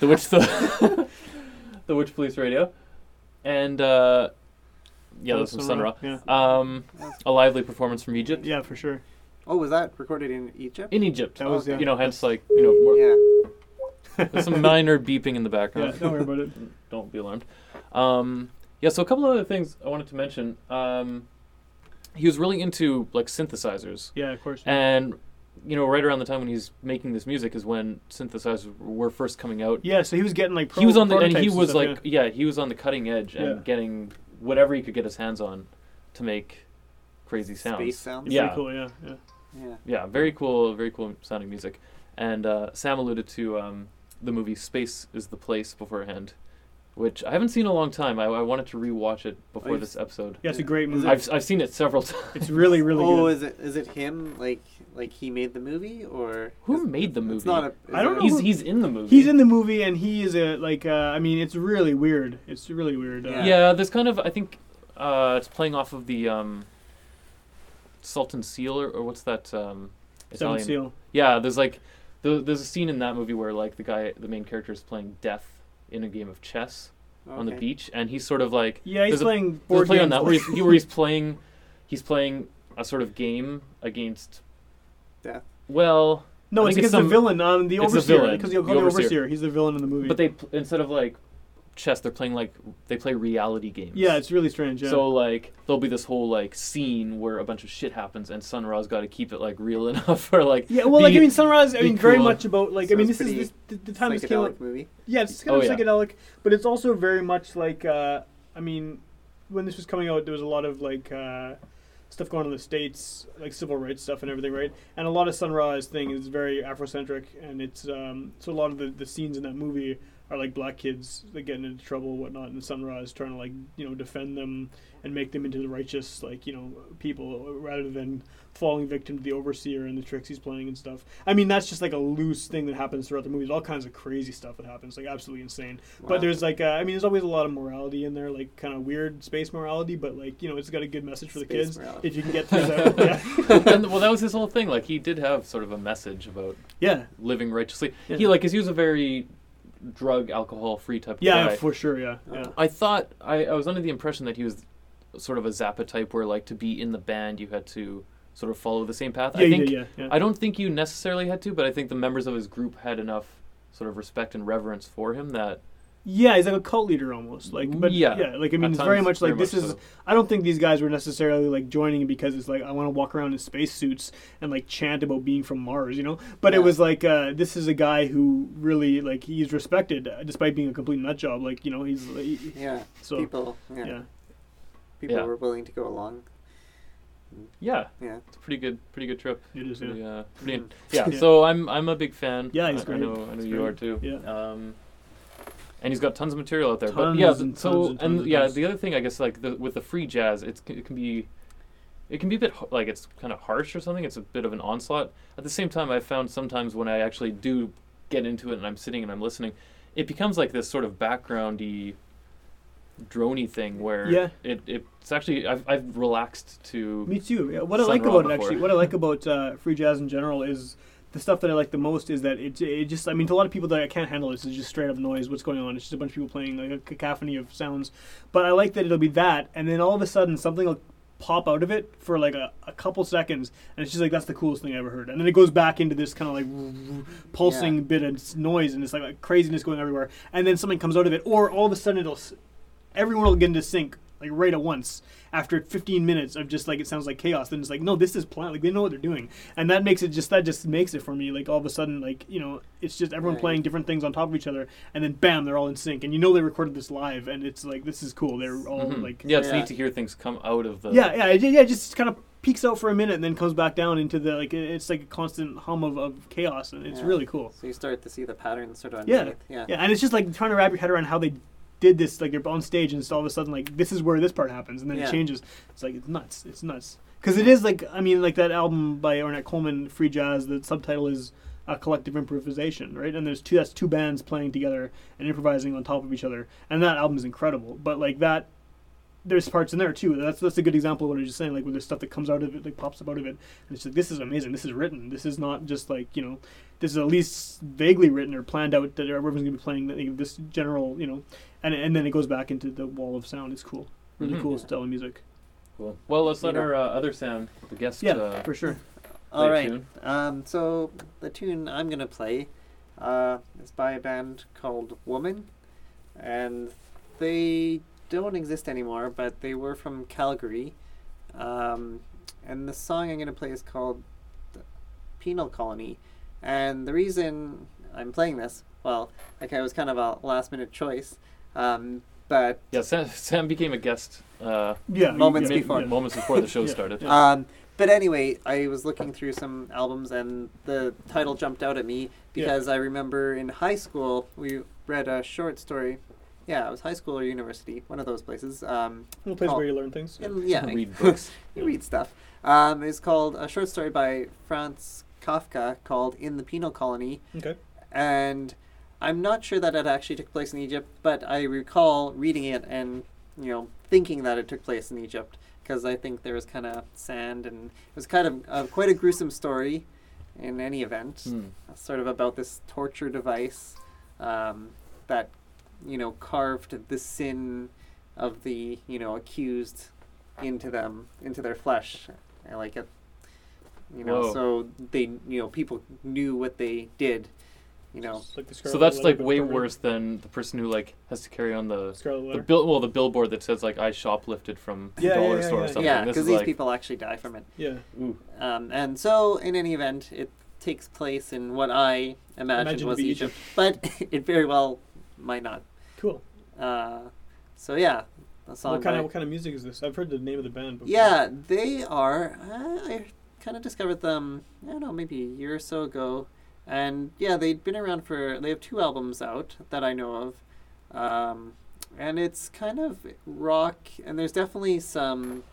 The witch the the witch police radio, and uh, yeah, Oh, that's some Sun Sun Ra, Ra. yeah. Um, a lively performance from Egypt. Yeah, for sure. Oh, was that recorded in Egypt? In Egypt, That was yeah. you know, hence like you know, more, yeah. there's some minor beeping in the Yeah, background. don't worry about it. Don't be alarmed. Um, yeah, so a couple other things I wanted to mention. Um, he was really into like synthesizers. Yeah, of course. And you know, right around the time when he's making this music is when synthesizers were first coming out. yeah, so he was getting like pro- he was on the and he prototypes was stuff, like yeah. he was on the cutting edge and Yeah. getting whatever he could get his hands on to make crazy sounds. Space sounds. yeah. yeah. Cool. Yeah, yeah. Yeah. Yeah, very cool, very cool sounding music. And uh, Sam alluded to um, the movie Space is the Place beforehand, which I haven't seen in a long time. I, I wanted to rewatch it before you've this episode. Yeah, it's a great movie. I've, I've seen it several times. It's really, really oh, good. is it is it him? Like like he made the movie or Who is- made the It's movie? not a. I don't know He's who- he's in the movie. He's in the movie, and he is a like. Uh, I mean, it's really weird. It's really weird. Uh, Yeah. Yeah, there's kind of I think uh, it's playing off of the um, Sultan Seal or, or what's that? Um, Seven Italian- Seal. Yeah, there's like there, there's a scene in that movie where like the guy, the main character, is playing death in a game of chess on the beach, and he's sort of like Yeah, he's playing a board play on that where he's, he, where he's playing he's playing a sort of game against Death. well no, it's because it's the villain on the overseer. Because the call the overseer. He's the villain in the movie. but they instead of like chess they're playing like they play reality games yeah, it's really strange. Yeah. So like there'll be this whole like scene where a bunch of shit happens and Sun Ra's got to keep it like real enough for like yeah, well, like be- I mean, Sun Ra's. I be mean, very cool. much about like I mean, Sounds this is pretty this, the, the time this came out. Psychedelic movie. Yeah, it's kind Oh, of yeah. psychedelic, but it's also very much like uh, I mean, when this was coming out, there was a lot of like uh, stuff going on in the states, like civil rights stuff and everything, right? And a lot of Sun Ra's thing is very Afrocentric, and it's um, so a lot of the, the scenes in that movie are like black kids like getting into trouble and whatnot, and Sun Ra's trying to like you know defend them and make them into the righteous like you know people rather than falling victim to the overseer and the tricks he's playing and stuff. I mean, that's just like a loose thing that happens throughout the movie. There's all kinds of crazy stuff that happens, like absolutely insane. Wow. But there's like, uh, I mean, there's always a lot of morality in there, like kind of weird space morality. But like, you know, it's got a good message for the kids morality. if you can get through that. yeah. and, well that was his whole thing like he did have sort of a message about yeah, living righteously Yeah. he like 'cause he was a very drug alcohol free type yeah, guy for sure. Yeah, yeah. I thought I, I was under the impression that he was sort of a Zappa type, where like to be in the band you had to sort of follow the same path. Yeah, I think did, yeah, yeah. I don't think you necessarily had to, but I think the members of his group had enough sort of respect and reverence for him that Yeah, he's like a cult leader almost. Like, but Yeah, yeah, like I mean, it's very much like very this much is. so. I don't think these guys were necessarily like joining because it's like I want to walk around in spacesuits and like chant about being from Mars, you know. But it was like uh, this is a guy who really like he's respected uh, despite being a complete nut job. Like you know he's he- Yeah. so people. Yeah. yeah. People Yeah. were willing to go along. Yeah, Yeah. it's a pretty good, pretty good trip. It is Pretty, yeah. uh, pretty, yeah. Yeah. So I'm I'm a big fan. Yeah, he's I, great. I know I know you great. are too. Yeah. Um, and he's got tons of material out there. Tons but yeah, and so tons and tons and yeah, the other thing I guess like the, with the free jazz, it's, it can be. It can be a bit like it's kind of harsh or something. It's a bit of an onslaught. At the same time, I've found sometimes when I actually do get into it and I'm sitting and I'm listening, it becomes like this sort of backgroundy, drony thing where Yeah. it, it's actually I've, I've relaxed to Me too. Yeah. What I like about it actually, what I like about uh, free jazz in general is the stuff that I like the most is that it, it just I mean to a lot of people that I can't handle this is just straight up noise. What's going on? It's just a bunch of people playing like a cacophony of sounds. But I like that it'll be that, and then all of a sudden something will pop out of it for like a, a couple seconds, and it's just like that's the coolest thing I ever heard. And then it goes back into this kind of like pulsing Yeah. bit of noise, and it's like, like craziness going everywhere. And then something comes out of it, or all of a sudden it'll everyone will get into sync like right at once after 15 minutes of just like it sounds like chaos then it's like no this is planned like they know what they're doing and that makes it just that just makes it for me like all of a sudden like you know it's just everyone Right. playing different things on top of each other and then bam they're all in sync and you know they recorded this live and it's like this is cool they're all Mhm. like yeah, it's Yeah. neat to hear things come out of the yeah yeah it, yeah just kind of peaks out for a minute and then comes back down into the like it's like a constant hum of, of chaos and it's Yeah. really cool So you start to see the patterns sort of Yeah. underneath. Yeah. yeah, and it's just like trying to wrap your head around how they did this. Like they're on stage, and it's all of a sudden like this is where this part happens, and then Yeah. it changes. It's like it's nuts. It's nuts because it is like I mean like that album by Ornette Coleman, Free Jazz. The subtitle is a collective improvisation, right? And there's two that's two bands playing together and improvising on top of each other, and that album is incredible. But like that. There's parts in there too. That's that's a good example of what I was just saying. Like when there's stuff that comes out of it, like pops up out of it, and it's like this is amazing. This is written. This is not just like you know this is at least vaguely written or planned out that everyone's gonna be playing the- this general, you know, and and then it goes back into the wall of sound. It's cool, really Mhm. cool Yeah. style of music. Cool. Well, let's let Yeah. our uh, other Sam, the guest, Yeah, uh, for sure. All play a right. tune. Um, so the tune I'm gonna play uh, is by a band called Women, and they don't exist anymore, but they were from Calgary. Um, and the song I'm gonna play is called "The "Penal Colony," and the reason I'm playing this, well, okay, it was kind of a last minute choice, um, but Yeah, Sam, Sam became a guest uh, Yeah, Moments yeah, before. yeah. moments before the show Yeah, started. yeah. Um, but anyway, I was looking through some albums and the title jumped out at me because I remember in high school we read a short story. Yeah, it was high school or university, one of those places. Um, Little place called- where you learn things. and yeah, Read books. you read stuff. Um, it's called a short story by Franz Kafka called "In the Penal Colony," Okay. and I'm not sure that it actually took place in Egypt, but I recall reading it and you know thinking that it took place in Egypt because I think there was kind of sand and it was kind of uh, quite a gruesome story. In any event, Hmm. sort of about this torture device um, that you know carved the sin of the you know accused into them into their flesh, I like it. You know, Whoa. so they you know people knew what they did. You know, It's like the So that's like way program. worse than the person who like has to carry on the Scarlet the bill well the billboard that says like I shoplifted from Yeah, dollar yeah, yeah, store or yeah, something. yeah, because these like, people actually die from it. yeah. ooh, Um, and so, in any event, it takes place in what I imagined Imagine was be Egypt, but it very well might not. Cool. Uh, so yeah, the song. What kind by- of what kind of music is this? I've heard the name of the band before. Yeah, they are. Uh, I kind of discovered them. I don't know, maybe a year or so ago, and yeah, they'd been around for. They have two albums out that I know of, um, and it's kind of rock, and there's definitely some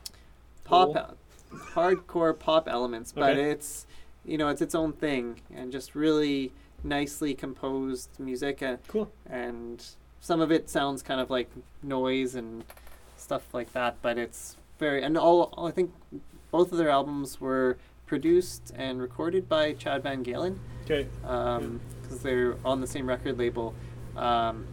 pop, Cool. hardcore pop elements, but Okay. it's you know it's its own thing, and just really nicely composed music, and, Cool. and some of it sounds kind of like noise and stuff like that, but it's very and all, all I think both of their albums were produced and recorded by Chad VanGaalen Okay. because they're on the same record label. Um,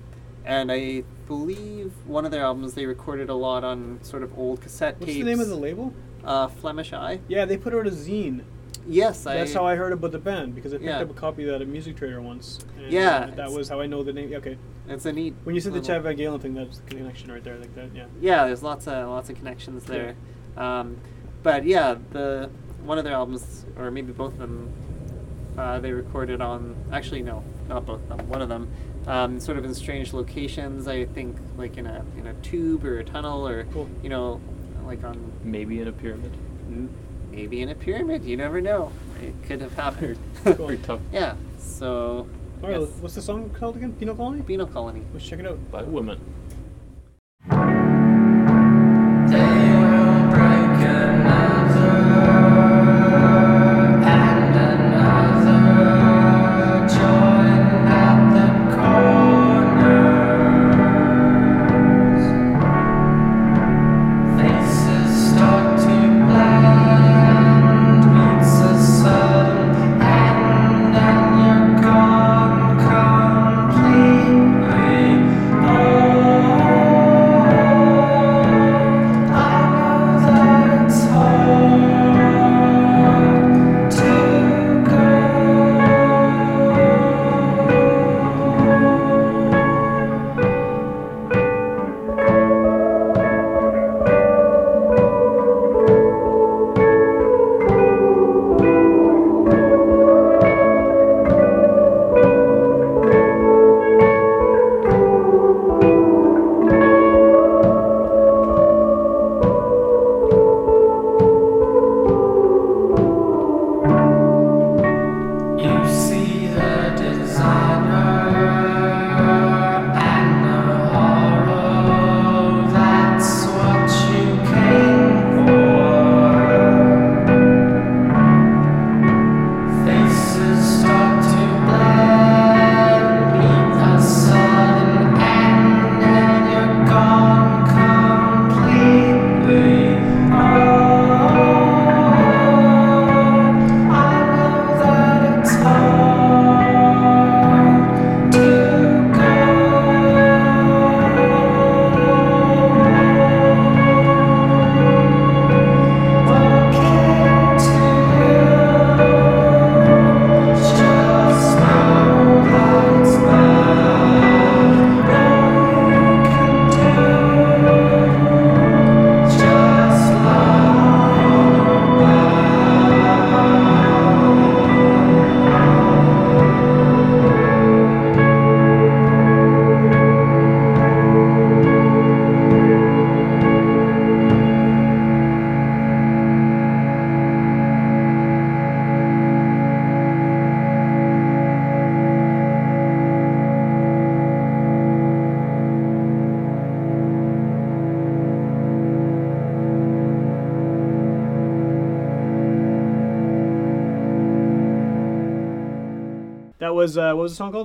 and I believe one of their albums they recorded a lot on sort of old cassette What's tapes. the name of the label? uh, Flemish Eye. Yeah, they put out a zine. Yes, I. That's how I heard about the band because I picked Yeah. up a copy of that at Music Trader once. And Yeah, uh, that it's- was how I know the name. Okay, It's a neat. when you said the little- Chad VanGaalen thing, that's the connection right there, like that. Yeah. Yeah, there's lots of lots of connections there. Um, but yeah, the one of their albums, or maybe both of them, uh, they recorded on. Actually, no, not both of them. One of them, um, sort of in strange locations. I think like in a in a tube or a tunnel, or Cool. you know, like on Maybe in a pyramid. m- maybe in a pyramid. You never know. It could have happened. Very tough. yeah. So. All right, yes. what's the song called again? Penal Colony. Penal Colony. Let's check it out. By women.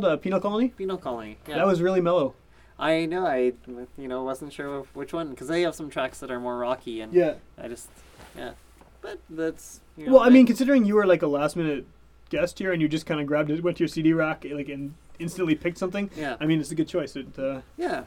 Called? Uh, Penal Colony. Penal Colony. Yeah. That was really mellow. I know. I you know wasn't sure which one because they have some tracks that are more rocky and Yeah. I just yeah. But that's you know, Well, I they- mean, considering you were like a last minute guest here and you just kind of grabbed it, went to your CD rack, like, and instantly picked something. yeah I mean, it's a good choice. It, uh, yeah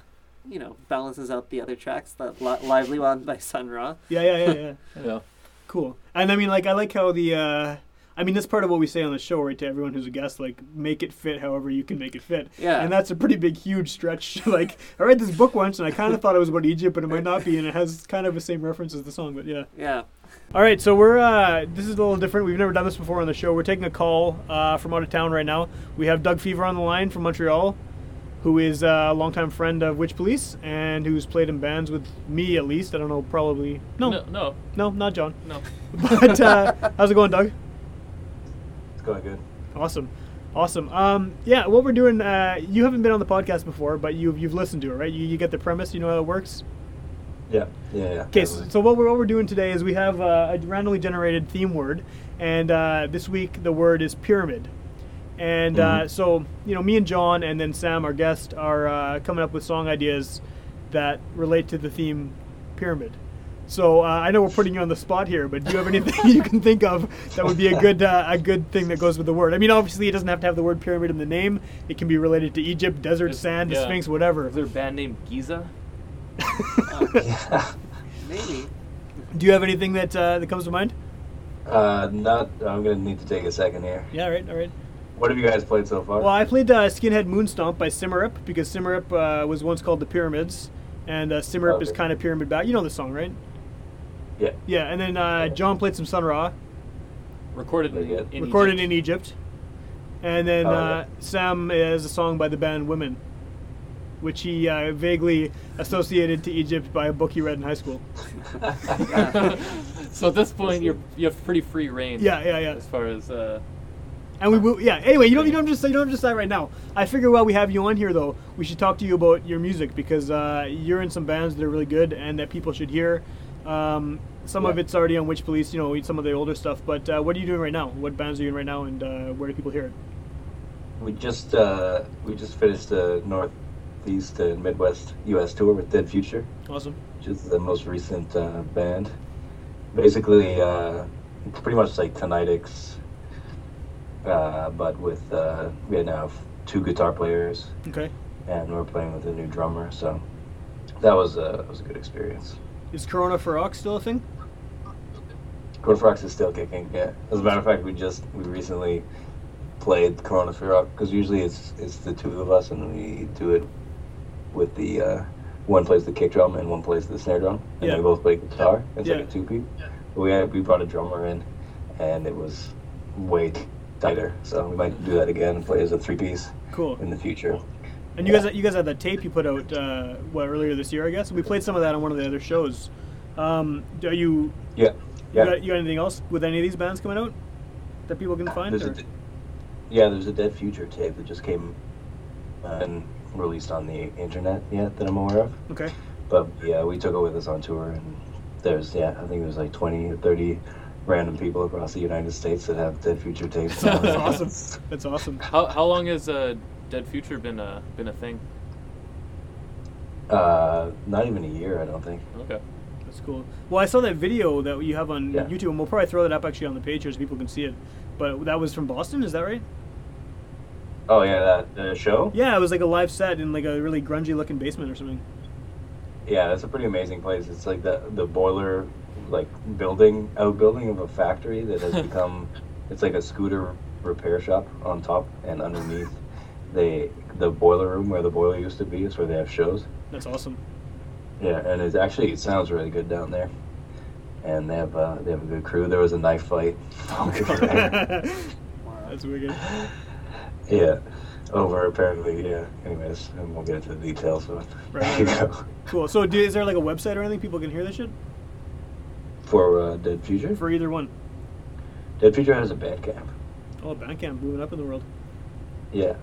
you know balances out the other tracks. That li- lively one by Sun Ra. yeah, yeah, yeah, yeah. Yeah. Cool. And I mean, like, I like how the. Uh, I mean, that's part of what we say on the show, right? To everyone who's a guest, like, make it fit however you can make it fit. Yeah. And that's a pretty big, huge stretch. like, I read this book once, and I kind of thought it was about Egypt, but it might not be, and it has kind of the same reference as the song. But yeah. Yeah. All right, so we're uh, this is a little different. We've never done this before on the show. We're taking a call uh, from out of town right now. We have Doug Fever on the line from Montreal, who is a longtime friend of Witch Police and who's played in bands with me at least. I don't know, probably no, No, no, no, not John. no. But uh, how's it going, Doug? Going good. Awesome, awesome. Um, yeah, what we're doing. Uh, you haven't been on the podcast before, but you've you've listened to it, right? You you get the premise. You know how it works. Yeah, yeah, yeah. Okay, so, so what we're, what we're doing today is we have uh, a randomly generated theme word, and uh, this week the word is pyramid. And uh, Mhm. so, you know, me and John and then Sam, our guest, are uh, coming up with song ideas that relate to the theme pyramid. So uh, I know we're putting you on the spot here, but do you have anything you can think of that would be a good uh, a good thing that goes with the word? I mean, obviously it doesn't have to have the word pyramid in the name. It can be related to Egypt, desert, Is- sand, the yeah. Sphinx, whatever. Is there a band named Giza? Yeah. maybe. Do you have anything that uh, that comes to mind? Uh, not. I'm gonna need to take a second here. Yeah, all right, all right. What have you guys played so far? Well, I played uh, Skinhead Moonstomp by Symarip because Symarip uh, was once called the Pyramids, and uh, Symarip is kind of pyramid back. You know the song, right? Yeah. Yeah, and then uh, John played some Sun Ra, Recorded Very in, good. in recorded Egypt. in Egypt, and then Oh, uh, Sam has a song by the band Women, which he uh, vaguely associated to Egypt by a book he read in high school. so at this point, you're you have pretty free reign. Yeah, yeah, yeah. As far as uh, And we will, yeah. Anyway, you don't, you don't just, you don't just decide right now. I figure while we have you on here, though, we should talk to you about your music because uh, you're in some bands that are really good and that people should hear. Um, some of it's already on Witch Police, you know, some of the older stuff. But uh, what are you doing right now? What bands are you in right now, and uh, where do people hear it? We just uh, we just finished the Northeast and Midwest U.S. tour with Dead Future, Awesome. which is the most recent uh, band. Basically, uh, it's pretty much like Tinnitus, uh, but with uh, we now have two guitar players, Okay. and we're playing with a new drummer. So that was a that was a good experience. Is Corona for Ox still a thing? Corona Fox is still kicking. Yeah. As a matter of fact, we just we recently played Corona for Rock because usually it's it's the two of us and we do it with the uh, one plays the kick drum and one plays the snare drum and Yeah. we both play guitar. It's Yeah. like a two piece. But we had, we brought a drummer in and it was way tighter. So we might do that again and play as a three piece Cool. in the future. And you guys, you guys had that tape you put out uh, what earlier this year, I guess. We played some of that on one of the other shows. Um, are you, Yeah. you, Yeah. got, you got anything else with any of these bands coming out that people can find? There's or- yeah, there's a Dead Future tape that just came uh, and released on the internet yet that I'm aware of. Okay. But yeah, we took it with us on tour, and there's yeah, I think there's like 20 or 30 random people across the United States that have Dead Future tapes. That's awesome. That's awesome. how how long has uh, Dead Future been a been a thing? Uh, not even a year, I don't think. Okay. That's cool. Well, I saw that video that you have on Yeah. YouTube, and we'll probably throw that up actually on the page here so people can see it. But that was from Boston, is that right? Oh yeah, that the show. Yeah, it was like a live set in like a really grungy looking basement or something. Yeah, that's a pretty amazing place. It's like the the boiler, like building outbuilding of a factory that has become. It's like a scooter repair shop on top, and underneath, they the boiler room where the boiler used to be is where they have shows. That's awesome. Yeah, and it actually it sounds really good down there. And they have uh, they have a good crew. There was a knife fight. That's wicked. yeah, over apparently. Yeah. Anyways, and we'll get into the details. But Right, there you right, go. Cool. So, do, is there like a website or anything people can hear this shit For uh, Dead Future, for either one? Dead Future has a Bandcamp. Oh, a Bandcamp moving up in the world. Yeah,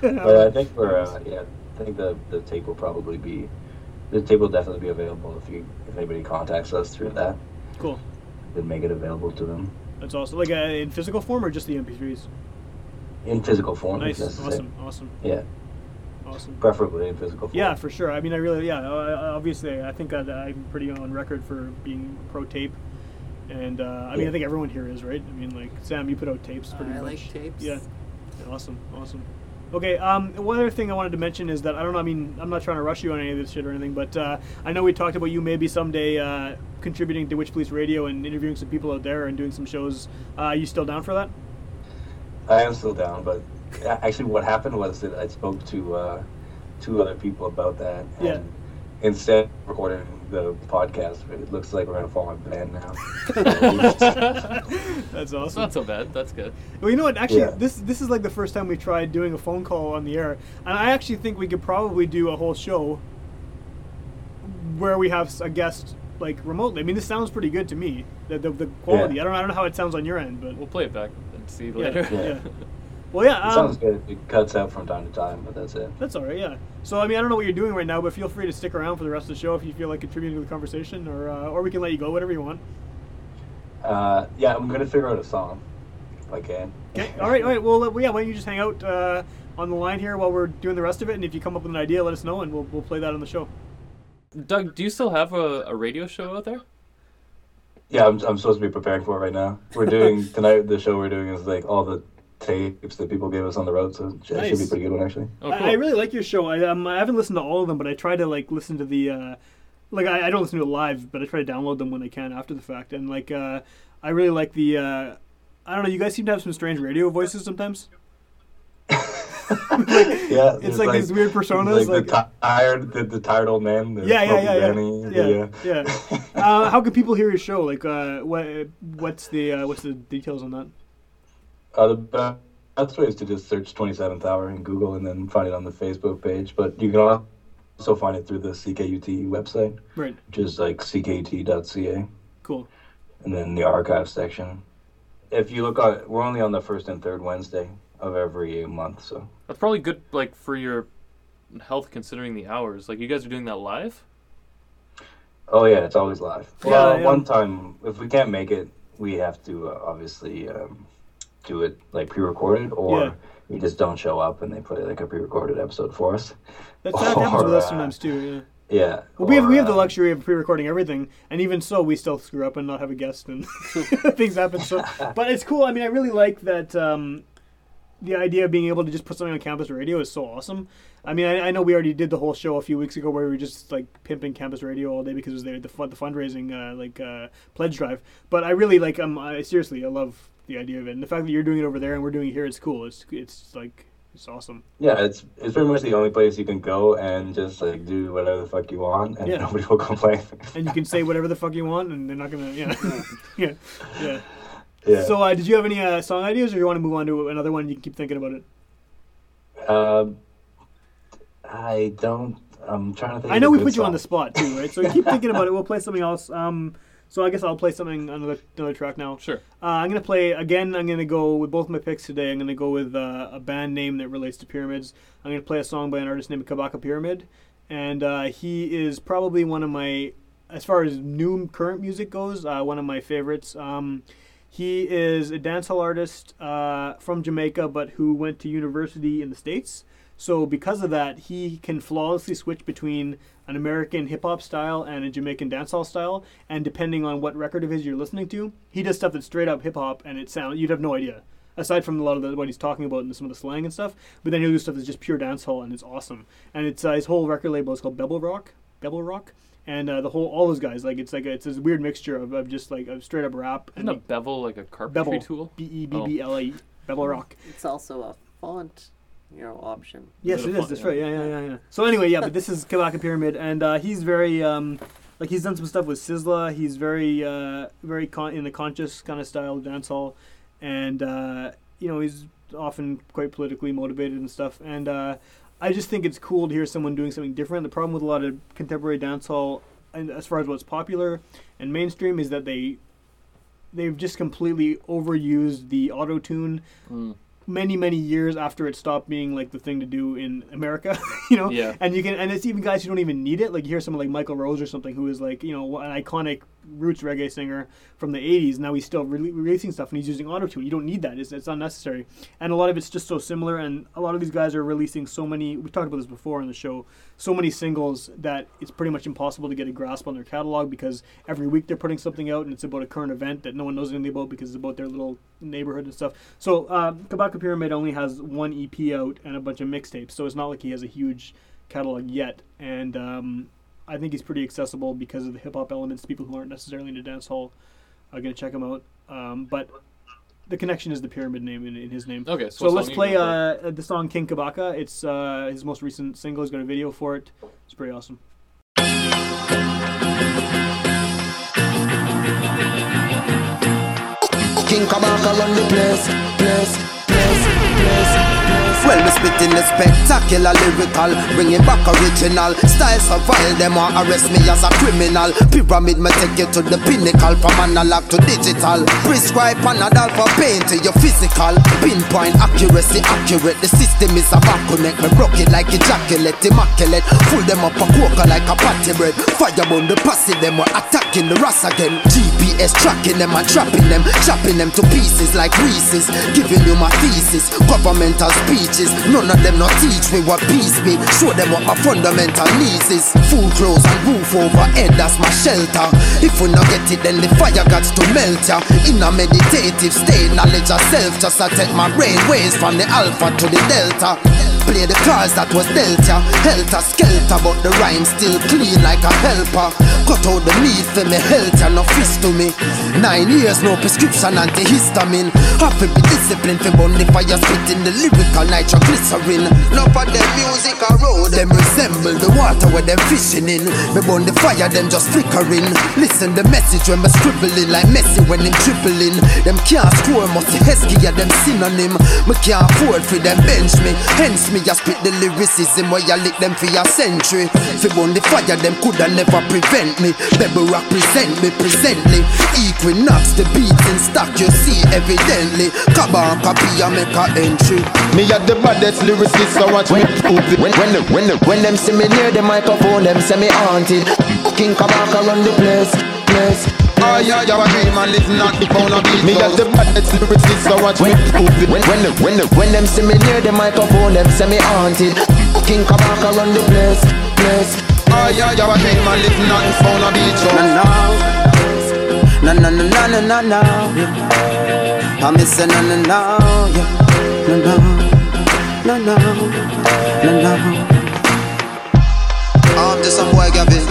but I think for uh, yeah, I think the the tape will probably be the tape will definitely be available if you if anybody contacts us through that, cool. then make it available to them That's awesome. Like uh, in physical form or just the MP3s? in physical form. Nice. if necessary. Awesome. Awesome. Yeah, Awesome. preferably in physical form. Yeah, for sure. I mean, I really, yeah. uh, Obviously, I think that I'm pretty on record for being pro tape, and uh, I mean, I think everyone here is, right? I mean, like Sam, you put out tapes pretty I much. like tapes. Yeah. Awesome. Awesome. Okay. Um, one other thing I wanted to mention is that I don't know. I mean, I'm not trying to rush you on any of this shit or anything, but uh, I know we talked about you maybe someday uh, contributing to Witch Police Radio and interviewing some people out there and doing some shows. Uh, are you still down for that? I am still down, but actually, what happened was that I spoke to uh, two other people about that. And Yeah. Instead of recording the podcast, it looks like we're gonna form in band now. That's It's awesome. not so bad. That's good. Well, you know what? Actually, Yeah. this this is like the first time we tried doing a phone call on the air, and I actually think we could probably do a whole show where we have a guest like remotely. I mean, this sounds pretty good to me. The the, the quality. Yeah. I don't I don't know how it sounds on your end, but We'll play it back and see yeah, later. yeah. Well, yeah. it Um, sounds good. It cuts out from time to time, but that's it. that's all right. Yeah. So I mean, I don't know what you're doing right now, but feel free to stick around for the rest of the show if you feel like contributing to the conversation, or uh, or we can let you go, whatever you want. Uh, yeah, I'm gonna figure out a song if I can. Okay. All right. All right. Well, uh, yeah. Why don't you just hang out uh, on the line here while we're doing the rest of it, and if you come up with an idea, let us know, and we'll we'll play that on the show. Doug, do you still have a, a radio show out there? Yeah, I'm, I'm supposed to be preparing for it right now. We're doing tonight. The show we're doing is like all the tapes that people gave us on the road, so it should be a pretty good one actually. Oh, I, I really like your show. I um, I haven't listened to all of them, but I try to like listen to the uh, like I, I don't listen to it live, but I try to download them when I can after the fact. And like uh, I really like the uh, I don't know. You guys seem to have some strange radio voices sometimes. Yeah, It's like, these weird personas. like, Like, the tired, the, the tired old man. The yeah, yeah, Smokey yeah, yeah, Benny, yeah, the, yeah. uh, how can people hear your show? Like, uh, what what's the uh, what's the details on that? Uh, the best way is to just search 27th Hour in Google and then find it on the Facebook page. But you can also find it through the CKUT website, Right. which is like ckut.ca, Cool. and then the archive section. If you look on, we're only on the first and third Wednesday of every month, so That's probably good, like for your health, considering the hours. Like you guys are doing that live. Oh yeah, it's always live. Yeah, well, yeah. one time if we can't make it, we have to uh, obviously um, do it like pre-recorded, or Yeah. we just don't show up and they play like a pre-recorded episode for us. That's, that happens with us sometimes too. Yeah. Yeah. Well, we have we have the uh, luxury of pre-recording everything, and even so, we still screw up and not have a guest, and things happen. So, but it's cool. I mean, I really like that. Um, the idea of being able to just put something on campus radio is so awesome. I mean, I, I know we already did the whole show a few weeks ago where we were just like pimping campus radio all day because it was the the, the fundraising uh, like uh, pledge drive. But I really like um I, seriously I love the idea of it, and the fact that you're doing it over there and we're doing it here, it's cool. It's it's like it's awesome. Yeah, it's it's pretty much the only place you can go and just like do whatever the fuck you want, and Yeah. nobody will complain. And you can say whatever the fuck you want, and they're not gonna yeah yeah yeah. yeah. So, uh, did you have any uh, song ideas, or you want to move on to another one? You can keep thinking about it. um, I don't. I'm trying to think. I know we put you on the spot too, right? So keep thinking about it. We'll play something else. Um, so I guess I'll play something another another track now. Sure. Uh, I'm gonna play again. I'm gonna go with both my picks today. I'm gonna go with uh, a band name that relates to pyramids. I'm gonna play a song by an artist named Kabaka Pyramid, and uh, he is probably one of my, as far as new current music goes, uh, one of my favorites. Um, he is a dancehall artist uh, from Jamaica, but who went to university in the states. So because of that, he can flawlessly switch between an American hip hop style and a Jamaican dancehall style. And depending on what record of his you're listening to, he does stuff that's straight up hip hop, and it sound you'd have no idea. Aside from a lot of the, what he's talking about and some of the slang and stuff, but then he'll do stuff that's just pure dancehall and it's awesome. And it's uh, his whole record label is called Bebble Rock, Bebble Rock, and uh, the whole all those guys like it's like a, it's this weird mixture of, of just like a straight up rap Isn't and a bevel like a carpentry Bevel tool? B E B B L A E Bebble Rock. It's also a font, you know, option. Yes, it is. it it a is. fun- That's right. Yeah, yeah, yeah, yeah. So anyway, yeah, but this is Kabaka Pyramid, and uh, he's very um, like he's done some stuff with Sizzla. He's very uh, very con- in the conscious kind of style of dancehall, and uh, you know he's often quite politically motivated and stuff. And uh, I just think it's cool to hear someone doing something different. The problem with a lot of contemporary dancehall, and as far as what's popular and mainstream, is that they they've just completely overused the auto tune Mm. Many many years after it stopped being like the thing to do in America, you know. Yeah. And you can and it's even guys who don't even need it. Like you hear someone like Michael Rose or something who is like you know an iconic roots reggae singer from the '80s. Now he's still re- releasing stuff and he's using auto tune. You don't need that. It's, it's unnecessary. And a lot of it's just so similar. And a lot of these guys are releasing so many. We talked about this before on the show. So many singles that it's pretty much impossible to get a grasp on their catalog because every week they're putting something out and it's about a current event that no one knows anything about because it's about their little neighborhood and stuff. So uh, Kabaka Pyramid only has one EP out and a bunch of mixtapes, so it's not like he has a huge catalog yet. And um, I think he's pretty accessible because of the hip hop elements. People who aren't necessarily into dancehall are going to check him out. Um, but the connection is the pyramid name in, in his name. Okay, So so, let's play uh, the song King Kabaka. It's uh, his most recent single. He's got a video for it. It's pretty awesome. King Kabaka run the place, place, place, place, place. Well, me spitting the spectacular lyrical, bringing back original style. So vile, them want arrest me as a criminal. Pyramid, me take you to the pinnacle, from analog to digital. Prescribe Panadol for pain to your physical. Pinpoint accuracy, accurate. The system is a connect. Me broke it like ejaculate, immaculate. Pull them up a quokka like a patty bread. Firebomb the posse, them were attacking the Ras again. GPS tracking them and trapping them, chopping them to pieces like Reese's. Giving you my thesis, governmental None of them not teach me what peace be. Show them what my fundamental needs is. Food, clothes, and roof over head, that's my shelter. If we not get it, then the fire got to melt ya. In a meditative state, knowledge of self, just I take my brain waves from the alpha to the delta. Play the cards that was dealt ya. Helter skelter, but the rhyme still clean like a helper. Cut out the meat for me health ya, no fist to me. Nine years, no prescription antihistamine. To be disciplined for burn the fire, spitting the lyrical nitroglycerin. No for them music a road, them resemble the water where them fishing in. Me burn the fire, them just flickering. Listen the message when me scribbling like Messi when him dribbling. Them can't score, must Heskey them synonym. Me can't afford for them bench me. Hence me just spit the lyricism where you lick them for your century. Fi burn the fire, them coulda never prevent me. Bebble Rock present me presently. Equinox the beats in stock you see evidently. Kaba and copy I make a entry. Me at the baddest lyricist, so watch me prove it. When, when, when, when them see me near the microphone, them say me haunted. King Kabaka run the place, place. Oh yeah, you a dream and live not the pound of beat. Me at the baddest lyricist, so watch me prove it. When, when, when, when them see me near the microphone, them say me haunted. King Kabaka run the place, place. Oh yeah, you a dream and live not the pound of beat. No, no, no, no, no, no, no, no. Yeah. I miss a no, no, no, yeah. No, no, no, no, no, no. I'm just some boy Gavin,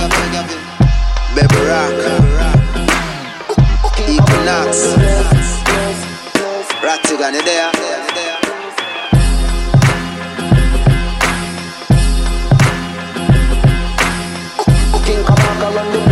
Bebble Rock, Equinox, Ratigan, you there? King Kabaka run the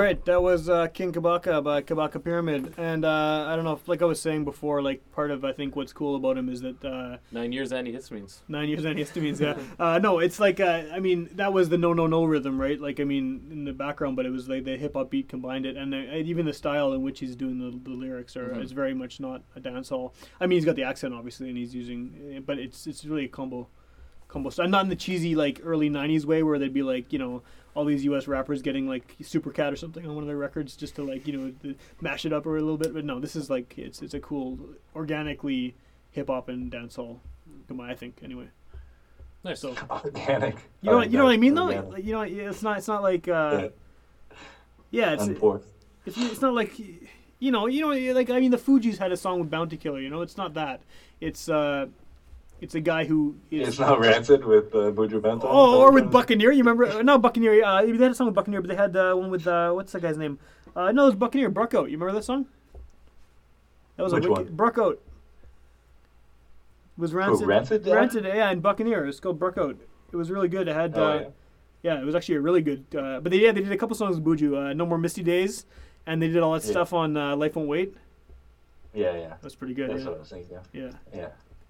right, that was uh, King Kabaka by Kabaka Pyramid, and uh, I don't know, if, like I was saying before, like part of I think what's cool about him is that uh, Nine years antihistamines. nine years antihistamines. Yeah, uh, no, it's like uh, I mean that was the no no no rhythm, right? Like I mean in the background, but it was like the hip hop beat combined it, and, the, even the style in which he's doing the, the lyrics are is very much not a dancehall. I mean he's got the accent obviously, and he's using, eh, but it's it's really a combo combo style, not in the cheesy like early '90s way where they'd be like you know all these U.S. rappers getting like Super Cat or something on one of their records just to like you know to mash it up a little bit. But no, this is like it's it's a cool organically hip hop and dancehall. combined, I think anyway. Nice. So Organic. you know I you know what I mean though. Organic. Like, you know it's not it's not like uh, yeah it's it's, it's not like you know you know like I mean the Fugees had a song with Bounty Killer. You know it's not that. It's uh it's a guy who is It's not rancid with uh, Buju Banton. Oh, or with Buccaneer. You remember? uh, No, Buccaneer. Uh, they had a song with Buccaneer, but they had uh, one with uh, what's that guy's name? Uh, no, it was Buccaneer. Bruk Out. You remember that song? That was Which a wicked, Bruk Out. It was Rancid. Rancid did? Rancid, yeah, and Buccaneer. It's called Bruk Out. It was really good. It had. Oh, uh, yeah. yeah. it was actually a really good. Uh, but they yeah they did a couple songs with Buju. Uh, no more Misty Days, and they did all that Yeah. stuff on uh, Life Won't Wait. Yeah, yeah. That's pretty good. That's yeah. what I was thinking. yeah, Yeah.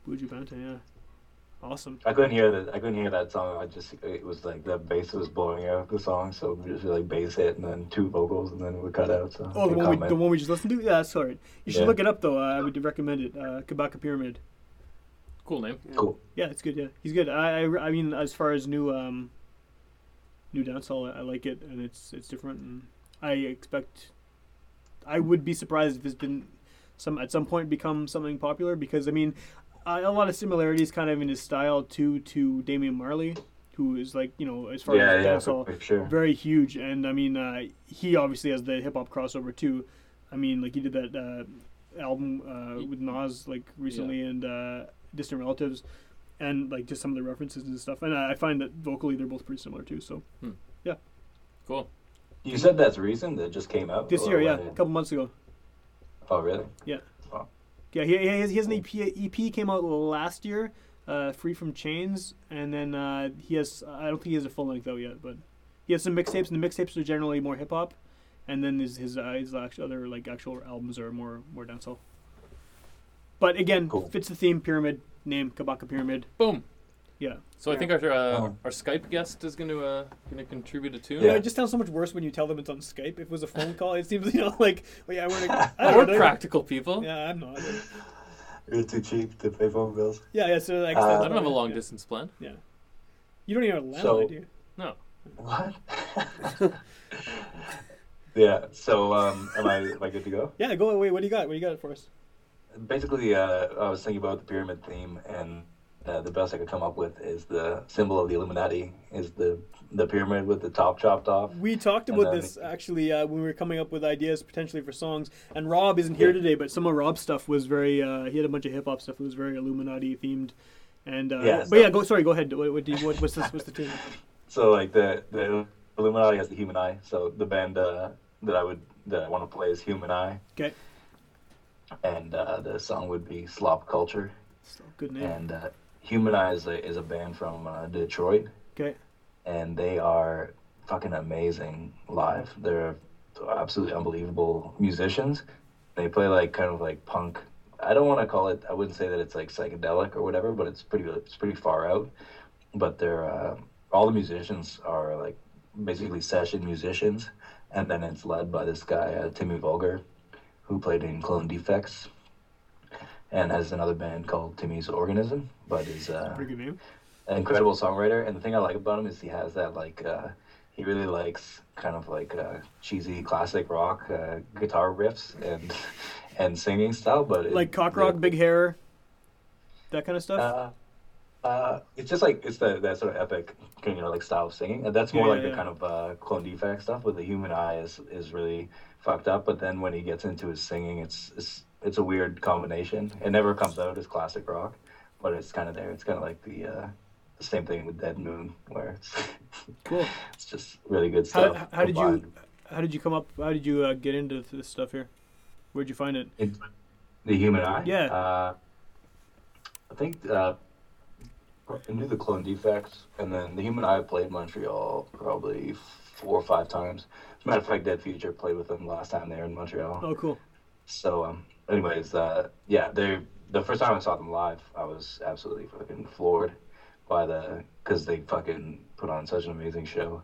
Buju Banton. Yeah, awesome. I couldn't hear that. I couldn't hear that song. I just it was like the bass was blowing out the song, so it was just like bass hit and then two vocals and then it would cut out. So Oh, the no one, we, the one we just listened to? Yeah, that's all right. You should Yeah. look it up, though. Uh, I would recommend it. Uh, Kabaka Pyramid. Cool name. Cool. Yeah, it's good. Yeah, he's good. I, I, I mean, as far as new um, new dancehall, I, I like it, and it's it's different, and I expect. I would be surprised if it's been some at some point become something popular because I mean, uh, a lot of similarities kind of in his style to to Damian Marley, who is like you know as far Yeah, as yeah, dancehall, for, for sure. very huge, and I mean, uh, he obviously has the hip hop crossover too. I mean, like he did that uh, album uh, with Nas like recently, and uh, Distant Relatives, and like just some of the references and stuff. And I I find that vocally they're both pretty similar too. So yeah. Cool. You said that's recent. That just came out this year, yeah, a couple months ago. Oh, really? Yeah. Wow. Yeah, he, he, has, he has an EP, EP came out last year, uh, Free from Chains, and then uh, he has I don't think he has a full length though yet, but he has some mixtapes, and the mixtapes are generally more hip hop, and then his his, uh, his actual other like actual albums are more more dancehall. But again, Cool. fits the theme pyramid name Kabaka Pyramid. Boom. Yeah. So I think our uh, Oh. our Skype guest is going to uh, going to contribute a tune. Yeah. Yeah. it just sounds so much worse when you tell them it's on Skype. If it was a phone call, it seems you know like, well, yeah, we're gonna, I don't we're know. practical people. Yeah, I'm not. You're too cheap to pay phone bills. Yeah, yeah. So like, Uh, I don't have a long yeah. distance plan. Yeah. You don't even have a landline, So- do you? No. What? yeah. So, um, am I am I good to go? Yeah, go away. What do you got? What do you got for us? Basically, uh, I was thinking about the pyramid theme, and uh, the best I could come up with is the symbol of the Illuminati is the the pyramid with the top chopped off. We talked about then- this actually uh, when we were coming up with ideas potentially for songs. And Rob isn't here Yeah. today, but some of Rob's stuff was very. Uh, he had a bunch of hip hop stuff that was very Illuminati themed. And uh, Yeah, but so- yeah, go. Sorry, go ahead. What, what do you, what, what's this? What's the tune? So like the the Illuminati has the human eye. So the band uh, that I would that I want to play is Human Eye, Okay, and uh, the song would be Slop Culture. so, good name. And Human Eye is a, is a band from uh, Detroit, Okay, and they are fucking amazing live. They're absolutely unbelievable musicians. They play like kind of like punk. I don't want to call it. I wouldn't say that it's like psychedelic or whatever, but it's pretty. It's pretty far out. But they're uh, all the musicians are like basically session musicians, and then it's led by this guy uh, Timmy Vulgar, who played in Clone Defects, and has another band called Timmy's Organism, but is uh, pretty good name. an incredible songwriter and the thing i like about him is he has that like uh he really likes kind of like uh cheesy classic rock uh, guitar riffs and and singing style but it- Like cock the- rock, big hair, that kind of stuff. uh, uh, it's just like it's the that sort of epic, you know, like style of singing, and that's more Yeah, like yeah, the kind of uh, clone defect stuff. But the human eye is is really fucked up. But then when he gets into his singing, it's it's it's a weird combination. It never comes out as classic rock, but it's kind of there. It's kind of like the uh, the same thing with Dead Moon, where it's cool. it's just really good stuff. how did you how did you come up? How did you uh, get into this stuff here? Where'd you find it? It, the human eye. Yeah. Uh, I think uh, I knew the clone defects, and then the human eye played Montreal probably four or five times. As a matter of fact, Dead Future played with them last time they were in Montreal. Oh, cool. So, um, anyways, uh, yeah, they the first time I saw them live, I was absolutely fucking floored by the because they fucking put on such an amazing show.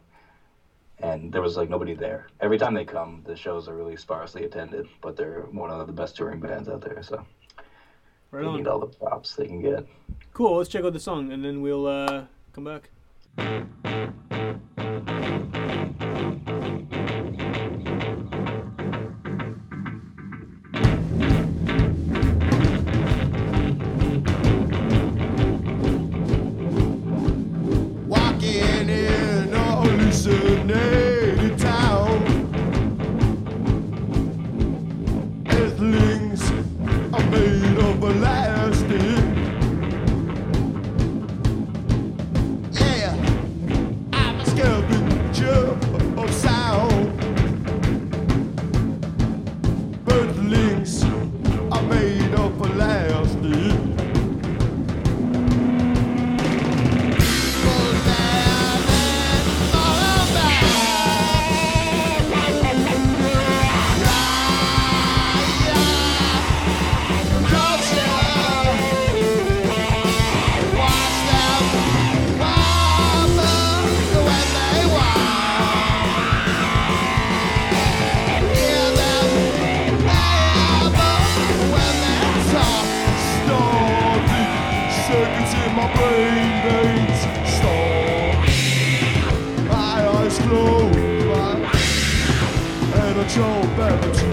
And there was like nobody there. Every time they come, the shows are really sparsely attended, but they're one of the best touring bands out there. So Right they need all the props they can get. Cool. Let's check out the song and then we'll uh, come back. I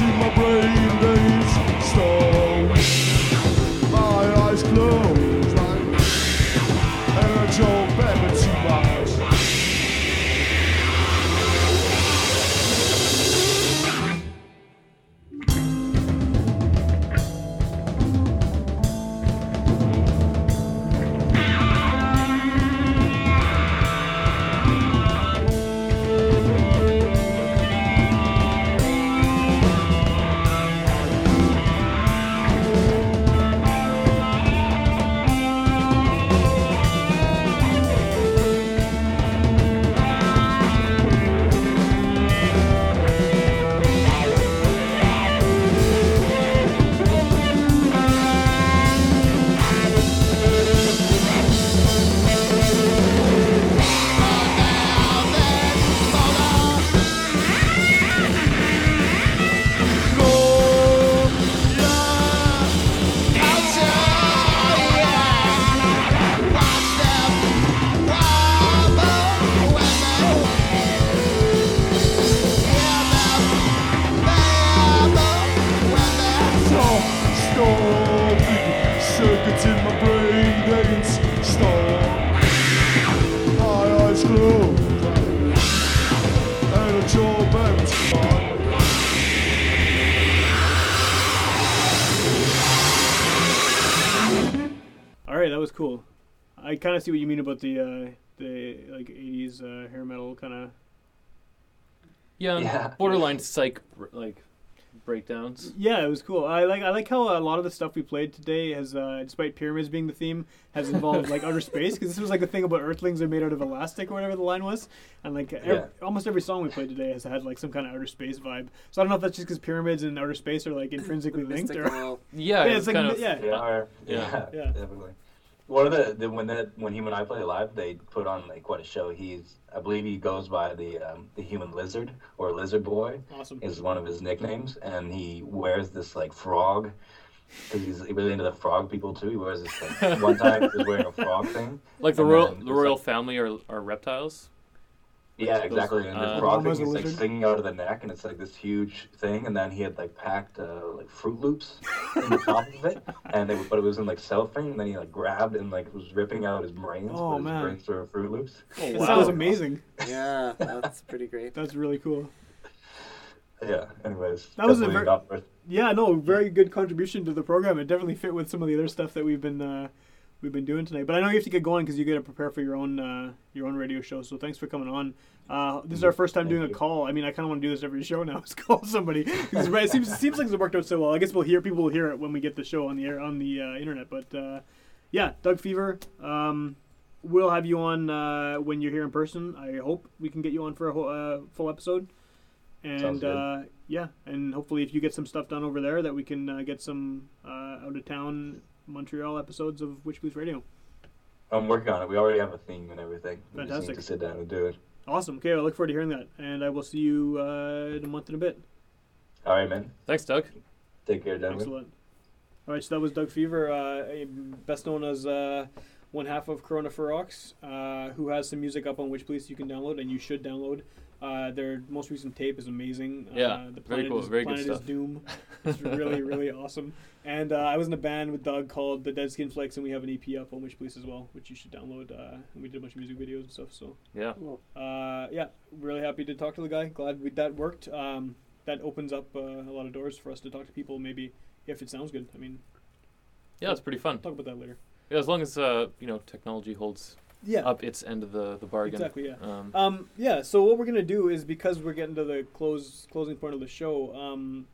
in my brain veins kind of see what you mean about the uh, the like '80s uh, hair metal kind of. Yeah, Yeah. borderline psych like breakdowns. Yeah, it was cool. I like I like how a lot of the stuff we played today has, uh, despite pyramids being the theme, has involved like outer space because this was like the thing about Earthlings are made out of elastic or whatever the line was, and like ev- Yeah. almost every song we played today has had like some kind of outer space vibe. So I don't know if that's just because pyramids and outer space are like intrinsically linked or. Yeah, Yeah, it's, it's like kind of yeah. They are. Yeah. Yeah, Yeah. definitely. One of the, the when that when him and I play live, they put on like quite a show. He's I believe he goes by the um, the human lizard or lizard boy Awesome. is one of his nicknames, and he wears this like frog because he's really into the frog people too. He wears this like one time he was wearing a frog thing. like the royal the royal like- family are are reptiles. Yeah, exactly. And uh, the frog Obama's thing a is like lizard. stinging out of the neck, and it's like this huge thing. And then he had like packed uh, like Froot Loops in the top of it, and they, but it was in like cellophane. And then he like grabbed and like was ripping out his brains. Oh, but his brains were Froot Loops. Oh It wow! sounds amazing. Yeah, that's pretty great. That's really cool. Yeah. Anyways, That was a definitely ver- Yeah, no, very good contribution to the program. It definitely fit with some of the other stuff that we've been uh, we've been doing tonight. But I know you have to get going because you got to prepare for your own uh, your own radio show. So thanks for coming on. Uh, this is our first time Thank doing a call. I mean, I kind of want to do this every show now. Is call somebody. It seems it seems like it's worked out so well. I guess we'll hear people will hear it when we get the show on the air on the uh, internet. But uh, yeah, Doug Fever. Um, we'll have you on uh, when you're here in person. I hope we can get you on for a whole, uh, full episode. And uh, yeah, and hopefully if you get some stuff done over there, that we can uh, get some uh, out of town Montreal episodes of Witch Police Radio. I'm working on it. We already have a theme and everything. We just Fantastic. need to sit down and do it. Awesome. Okay, I look forward to hearing that, and I will see you uh, in a month and a bit. All right, man. Thanks, Doug. Take care, Thanks a gentlemen. lot. All right, so that was Doug Fever, uh, best known as uh, one half of Corona Ferox, uh, who has some music up on Witch Police you can download, and you should download. Uh, their most recent tape is amazing. Yeah, uh, the very planet cool, Is, very good planet is. Doom. It's really, really awesome. And uh, I was in a band with Doug called the Dead Skin Flakes, and we have an EP up on Witch Police as well, which you should download. Uh, and we did a bunch of music videos and stuff. So Yeah. uh, yeah, really happy to talk to the guy. Glad we, that worked. Um, that opens up uh, a lot of doors for us to talk to people. Maybe if it sounds good. I mean, Yeah, it's pretty fun. talk about that later. Yeah, as long as uh, you know technology holds Yeah. up its end of the, the bargain. Exactly. Yeah. Um, Um, yeah. So what we're gonna do is because we're getting to the close closing point of the show. Um,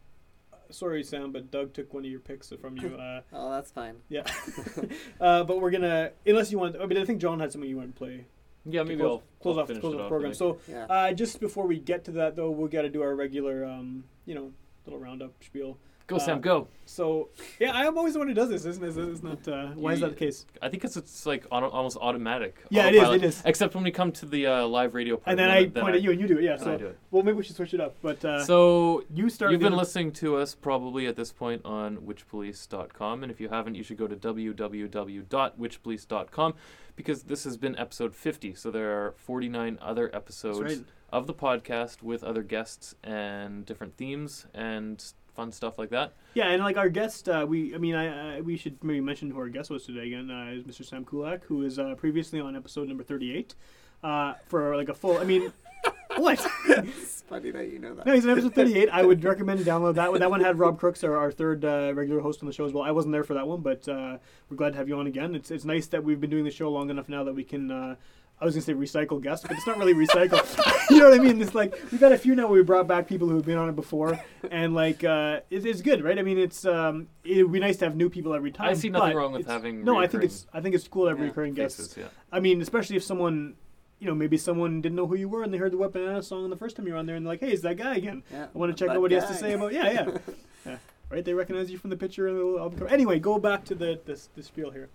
sorry, Sam, but Doug took one of your picks from you. Uh, Oh, that's fine. yeah. uh, but we're gonna unless you want. I mean, I think John had something you want to play. yeah, to maybe close, I'll close I'll off close off the off program. with So Yeah. uh, just before we get to that though, we got to do our regular um, you know little roundup spiel. Go uh, Sam, go. So yeah, I'm always the one who does this, isn't it? Isn't? Uh, why is that the case? I think it's it's like auto, almost automatic. Yeah, it is, it is. Except when we come to the uh, live radio part. And then I point at you and you do it. Yeah. So I do it. well, maybe we should switch it up. But uh, So you start. You've been listening to us probably at this point on witchpolice.com, and if you haven't, you should go to www.witchpolice.com because this has been episode 50. So there are 49 other episodes right. of the podcast with other guests and different themes and fun stuff like that. Yeah, and like our guest, uh, we I mean, I, I we should maybe mention who our guest was today again. Uh, is Mr. Sam Kulak, who is uh, previously on episode number thirty-eight, uh, for like a full. I mean, what? It's funny that you know that. No, he's in episode 38. I would recommend download that one. That one had Rob Crooks, our, our third uh, regular host on the show as well. I wasn't there for that one, but uh, we're glad to have you on again. It's it's nice that we've been doing the show long enough now that we can. Uh, I was gonna say recycle guests, but it's not really recycle. you know what I mean? It's like we've had a few now where we brought back people who've been on it before, and like uh, it, it's good, right? I mean, it's um, it would be nice to have new people every time. I see nothing but wrong with having No, I think it's I think it's cool to have Yeah, recurring guests. Yeah. I mean, especially if someone, you know, maybe someone didn't know who you were and they heard the Weapon Banana song the first time you were on there and they're like, hey, it's that guy again. Yeah, I want to check out what he has to say about. Yeah, yeah. yeah. Right? They recognize you from the picture and the little album cover. Anyway, go back to the this, the spiel here.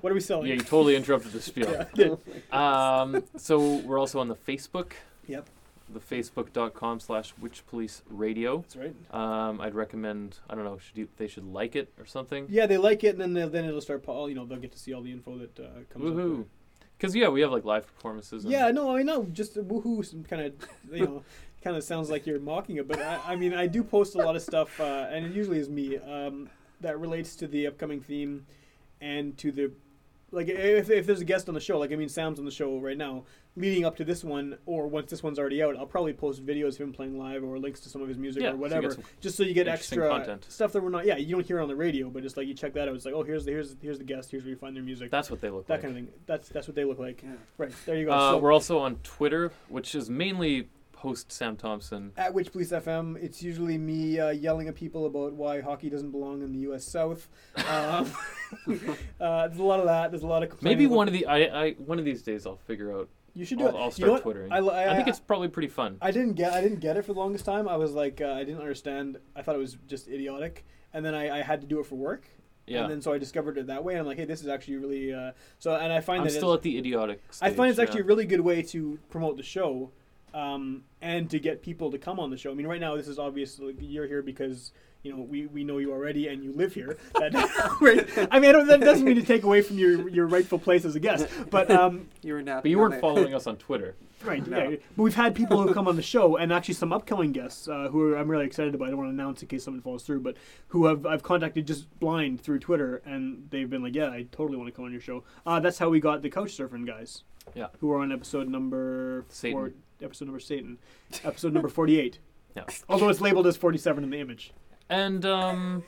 What are we selling? Yeah, you totally interrupted the spiel. Yeah, Um, so we're also on the Facebook, Yep, the facebook.com slash witch police radio. that's right. Um, I'd recommend, I don't know, should you, they should like it or something? Yeah, they like it, and then they'll- then it'll start. po- You know, they'll get to see all the info that uh, comes. up Woohoo. Because, yeah, we have like live performances. And Yeah, no, I mean, know. Just a woohoo, kind of, you know, kind of sounds like you're mocking it. But I, I mean, I do post a lot of stuff, uh, and it usually is me um, that relates to the upcoming theme and to the like if, if there's a guest on the show like i mean sam's on the show right now leading up to this one or once this one's already out i'll probably post videos of him playing live or links to some of his music Yeah, or whatever get some just so you get extra content. stuff that we're not yeah you don't hear on the radio but just like you check that out it's like oh here's the here's here's the guest here's where you find their music That's what they look that like. kind of thing that's that's what they look like Yeah. right there you go Uh, so, we're also on Twitter, which is mainly host Sam Thompson. at Witch Police FM, it's usually me uh, yelling at people about why hockey doesn't belong in the U.S. South. Um, uh, there's a lot of that. There's a lot of Maybe one of the I, I one of these days I'll figure out. You should do I'll, it. I'll You start know twittering. I, I, I think it's probably pretty fun. I didn't get. I didn't get it for the longest time. I was like, uh, I didn't understand. I thought it was just idiotic, and then I, I had to do it for work. Yeah. And then so I discovered it that way. And I'm like, hey, this is actually really. Uh, so and I find I'm that still at the idiotic. I find it's yeah. actually a really good way to promote the show, um, and to get people to come on the show. I mean, right now this is obviously you're here because you know we, we know you already and you live here. That, right? I mean, I don't, that doesn't mean to take away from your your rightful place as a guest, but um, You were not. But you weren't following us on Twitter. right. No. Yeah. But we've had people who come on the show, and actually some upcoming guests uh, who are, I'm really excited about. I don't want to announce in case someone falls through, but who have I've contacted just blind through Twitter, and they've been like, "Yeah, I totally want to come on your show." Uh, that's how we got the couch surfing guys. Yeah. Who are on episode number four, Satan. Episode number Satan, episode number forty-eight. Yeah. Although it's labeled as forty-seven in the image. And um,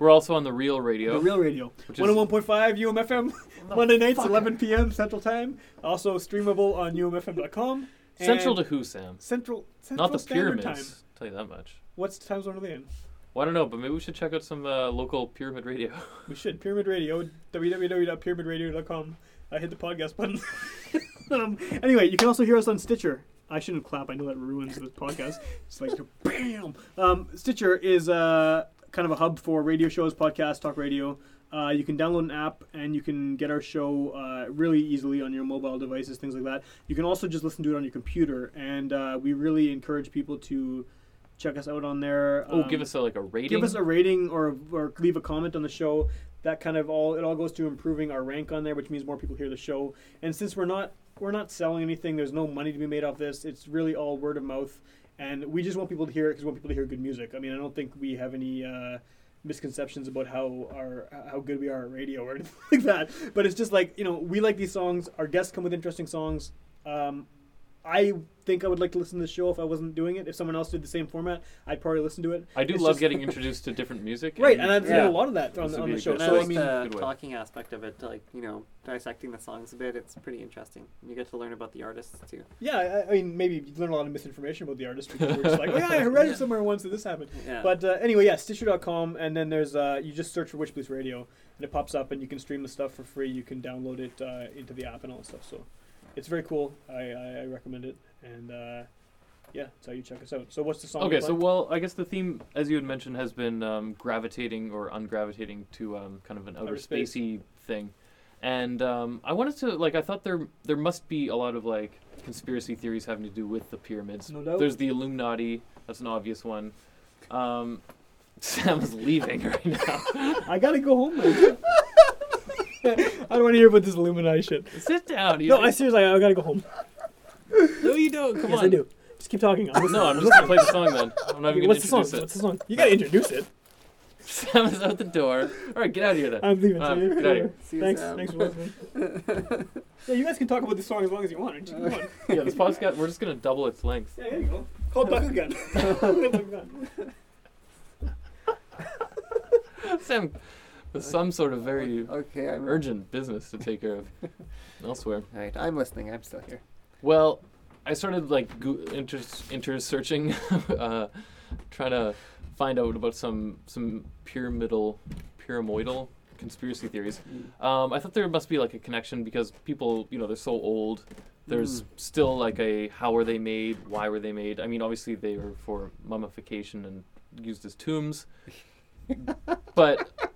we're also on the Real Radio. The real radio, Which is- one hundred one point five UMFM, Monday nights, eleven p.m. Central Time. Also streamable on UMFM.com. Central to who, Sam? Central, Central Not the Standard pyramids. Time. Tell you that much. What's the time zone are they in? Well, I don't know, but maybe we should check out some uh, local pyramid radio. We should. Pyramid Radio, www.pyramidradio.com. I hit the podcast button. um, anyway, you can also hear us on Stitcher. I shouldn't clap. I know that ruins the podcast. It's like bam. Um, Stitcher is uh, kind of a hub for radio shows, podcasts, talk radio. Uh, you can download an app and you can get our show uh, really easily on your mobile devices, things like that. You can also just listen to it on your computer, and uh, we really encourage people to check us out on there. Oh, Um, give us a, like a rating. give us a rating or or leave a comment on the show. That kind of all it all goes to improving our rank on there, which means more people hear the show. And since we're not we're not selling anything, there's no money to be made off this. It's really all word of mouth, and we just want people to hear it because we want people to hear good music. I mean, I don't think we have any. Uh, misconceptions about how our how good we are at radio or anything like that but it's just like you know we like these songs our guests come with interesting songs um, I think I would like to listen to the show if I wasn't doing it. If someone else did the same format, I'd probably listen to it. I do It's love just- getting introduced to different music. Right, and I've Yeah. done a lot of that on, on the show. good So I I like mean, the good way. talking aspect of it, like you know, dissecting the songs a bit. It's pretty interesting. You get to learn about the artists too. yeah, I, I mean, maybe you learn a lot of misinformation about the artist because we're just like, oh yeah, I read it somewhere once that this happened. Yeah. But uh, anyway, yeah, Stitcher.com, and then there's uh, you just search for Witch Police Radio, and it pops up, and you can stream the stuff for free. You can download it uh, into the app and all that stuff. So it's very cool. I, I, I recommend it, and uh, yeah, that's how you check us out. So what's the song? Okay, so well, I guess the theme, as you had mentioned, has been um, gravitating or ungravitating to um, kind of an outer Outer space. spacey thing, and um, I wanted to like I thought there there must be a lot of like conspiracy theories having to do with the pyramids. No doubt. There's the Illuminati. That's an obvious one. Um, Sam leaving right now. I gotta go home. Man. I don't want to hear about this Illuminati shit. Sit down. You No, I seriously, I gotta go home. No, you don't. Come yes, on. I do. Just keep talking. I'm No, I'm just gonna play the song then. I'm not Okay, even gonna what's the song? introduce it. What's the song? You gotta introduce it. Sam is out the door. All right, get out of here then. I'm leaving. Uh, see you. get out of here. See you, Thanks. Sam. Thanks for listening. yeah, you guys can talk about this song as long as you want. Come on. Yeah, this podcast we're just gonna double its length. Yeah, there you go. Call Bakugan. Bakugan. Sam, with some sort of very Okay, I'm urgent business to take care of elsewhere. All right, I'm listening. I'm still here. Well, I started like go- inter inter searching, uh, trying to find out about some some pyramidal pyramidal conspiracy theories. Um, I thought there must be like a connection because people, you know, they're so old. There's still like a how were they made? Why were they made? I mean, obviously they were for mummification and used as tombs, but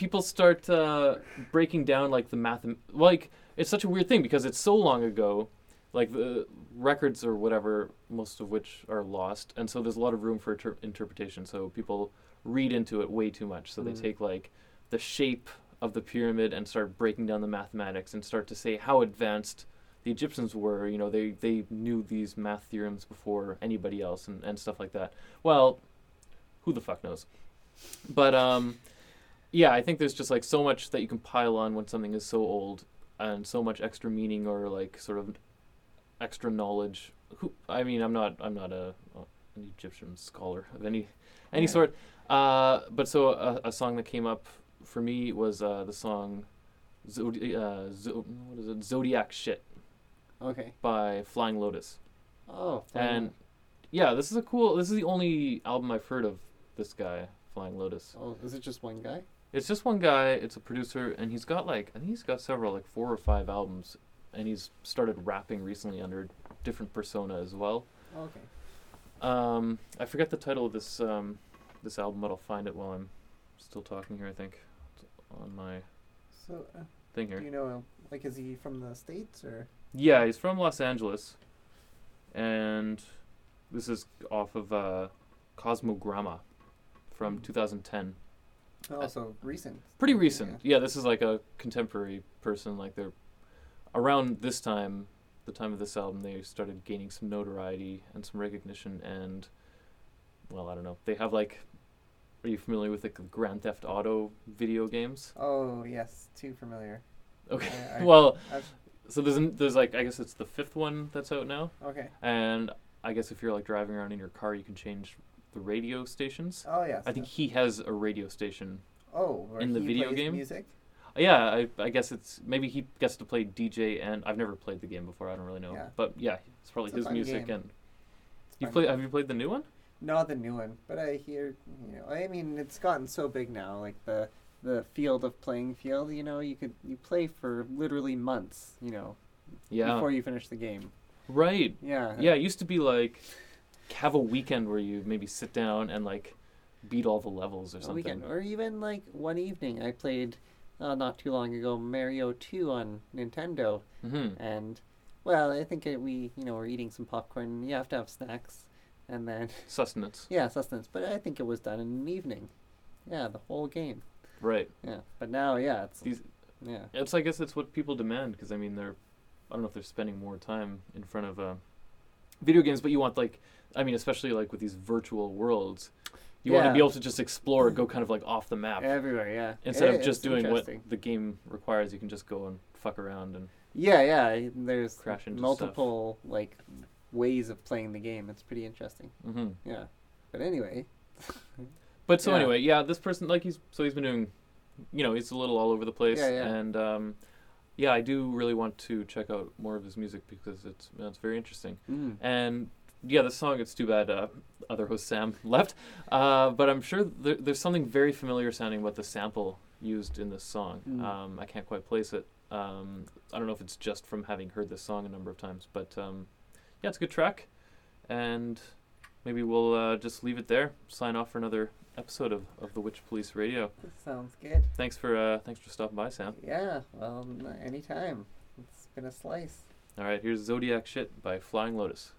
people start uh, breaking down like the math. Like it's such a weird thing because it's so long ago like the records or whatever, most of which are lost, and so there's a lot of room for inter- interpretation. So people read into it way too much. So they Mhm. take like the shape of the pyramid and start breaking down the mathematics and start to say how advanced the Egyptians were. You know, they they knew these math theorems before anybody else and, and stuff like that. Well, who the fuck knows? But um, yeah, I think there's just like so much that you can pile on when something is so old and so much extra meaning or like sort of extra knowledge. Who I mean, I'm not I'm not a, an Egyptian scholar of any any Yeah. sort. Uh, but so a, a song that came up for me was uh, the song Zodi- uh, Zo- what is it? Zodiac shit Okay. by Flying Lotus. Oh. And yeah, this is a cool. This is the only album I've heard of this guy, Flying Lotus. oh, is it just one guy? It's just one guy. It's a producer, and he's got like I think he's got several, like four or five albums, and he's started rapping recently under different persona as well. Okay. Um, I forget the title of this um, this album, but I'll find it while I'm still talking here. I think it's on my So, uh, thing do you know, like, is he from the states or? Yeah, he's from Los Angeles, and this is off of uh, Cosmogramma from Mm. 2010. Oh, uh, so recent. Pretty recent. Yeah, this is like a contemporary person. Like they're around this time, the time of this album, they started gaining some notoriety and some recognition. And well, I don't know. They have like. Are you familiar with the Grand Theft Auto video games? Oh yes, too familiar. Okay. I- I- well, I've, so there's an, there's like I guess it's the fifth one that's out now. okay. And I guess if you're like driving around in your car, you can change the radio stations. Oh yes. I think he has a radio station. Oh, in the he video game? Music. Uh, yeah, I, I guess it's maybe he gets to play DJ and I've never played the game before. I don't really know, Yeah. but yeah, it's probably It's his music game. and you play. Have you played the new one? Not the new one, but I hear you know. I mean, it's gotten so big now. Like the the field of playing field. You know, you could you play for literally months. You know, Yeah, before you finish the game. right. Yeah. Yeah, it used to be like have a weekend where you maybe sit down and like beat all the levels or A something. weekend, or even like one evening. I played uh, not too long ago Mario Two on Nintendo, hmm and well, I think it, we you know we're eating some popcorn. You have to have snacks, and then Sustenance. yeah, sustenance. But I think it was done in an evening. Yeah, the whole game. Right. Yeah, but now yeah, it's These. yeah. It's I guess it's what people demand because I mean they're. I don't know if they're spending more time in front of uh, video games, but you want like I mean especially like with these virtual worlds, you want to be able to just explore, go kind of like off the map. Everywhere, yeah. Instead It- of just doing what the game requires, you can just go and fuck around and Yeah, yeah. There's Crash into multiple like ways of playing the game. It's pretty interesting. hmm Yeah. But anyway, But so Yeah. anyway, yeah, this person like he's so he's been doing, you know, he's a little all over the place, Yeah, yeah. and um, yeah, I do really want to check out more of his music because it's it's very interesting. mm. And yeah, the song it's too bad uh, other host Sam left, uh, but I'm sure there, there's something very familiar sounding about the sample used in this song. Mm. Um, I can't quite place it. Um, I don't know if it's just from having heard this song a number of times, but um, yeah, it's a good track, and maybe we'll uh, just leave it there. Sign off for another episode of, of the Witch Police Radio. sounds good. Thanks for uh, thanks for stopping by, Sam. Yeah. Well, anytime. It's been a slice. All right, here's Zodiac Shit by Flying Lotus.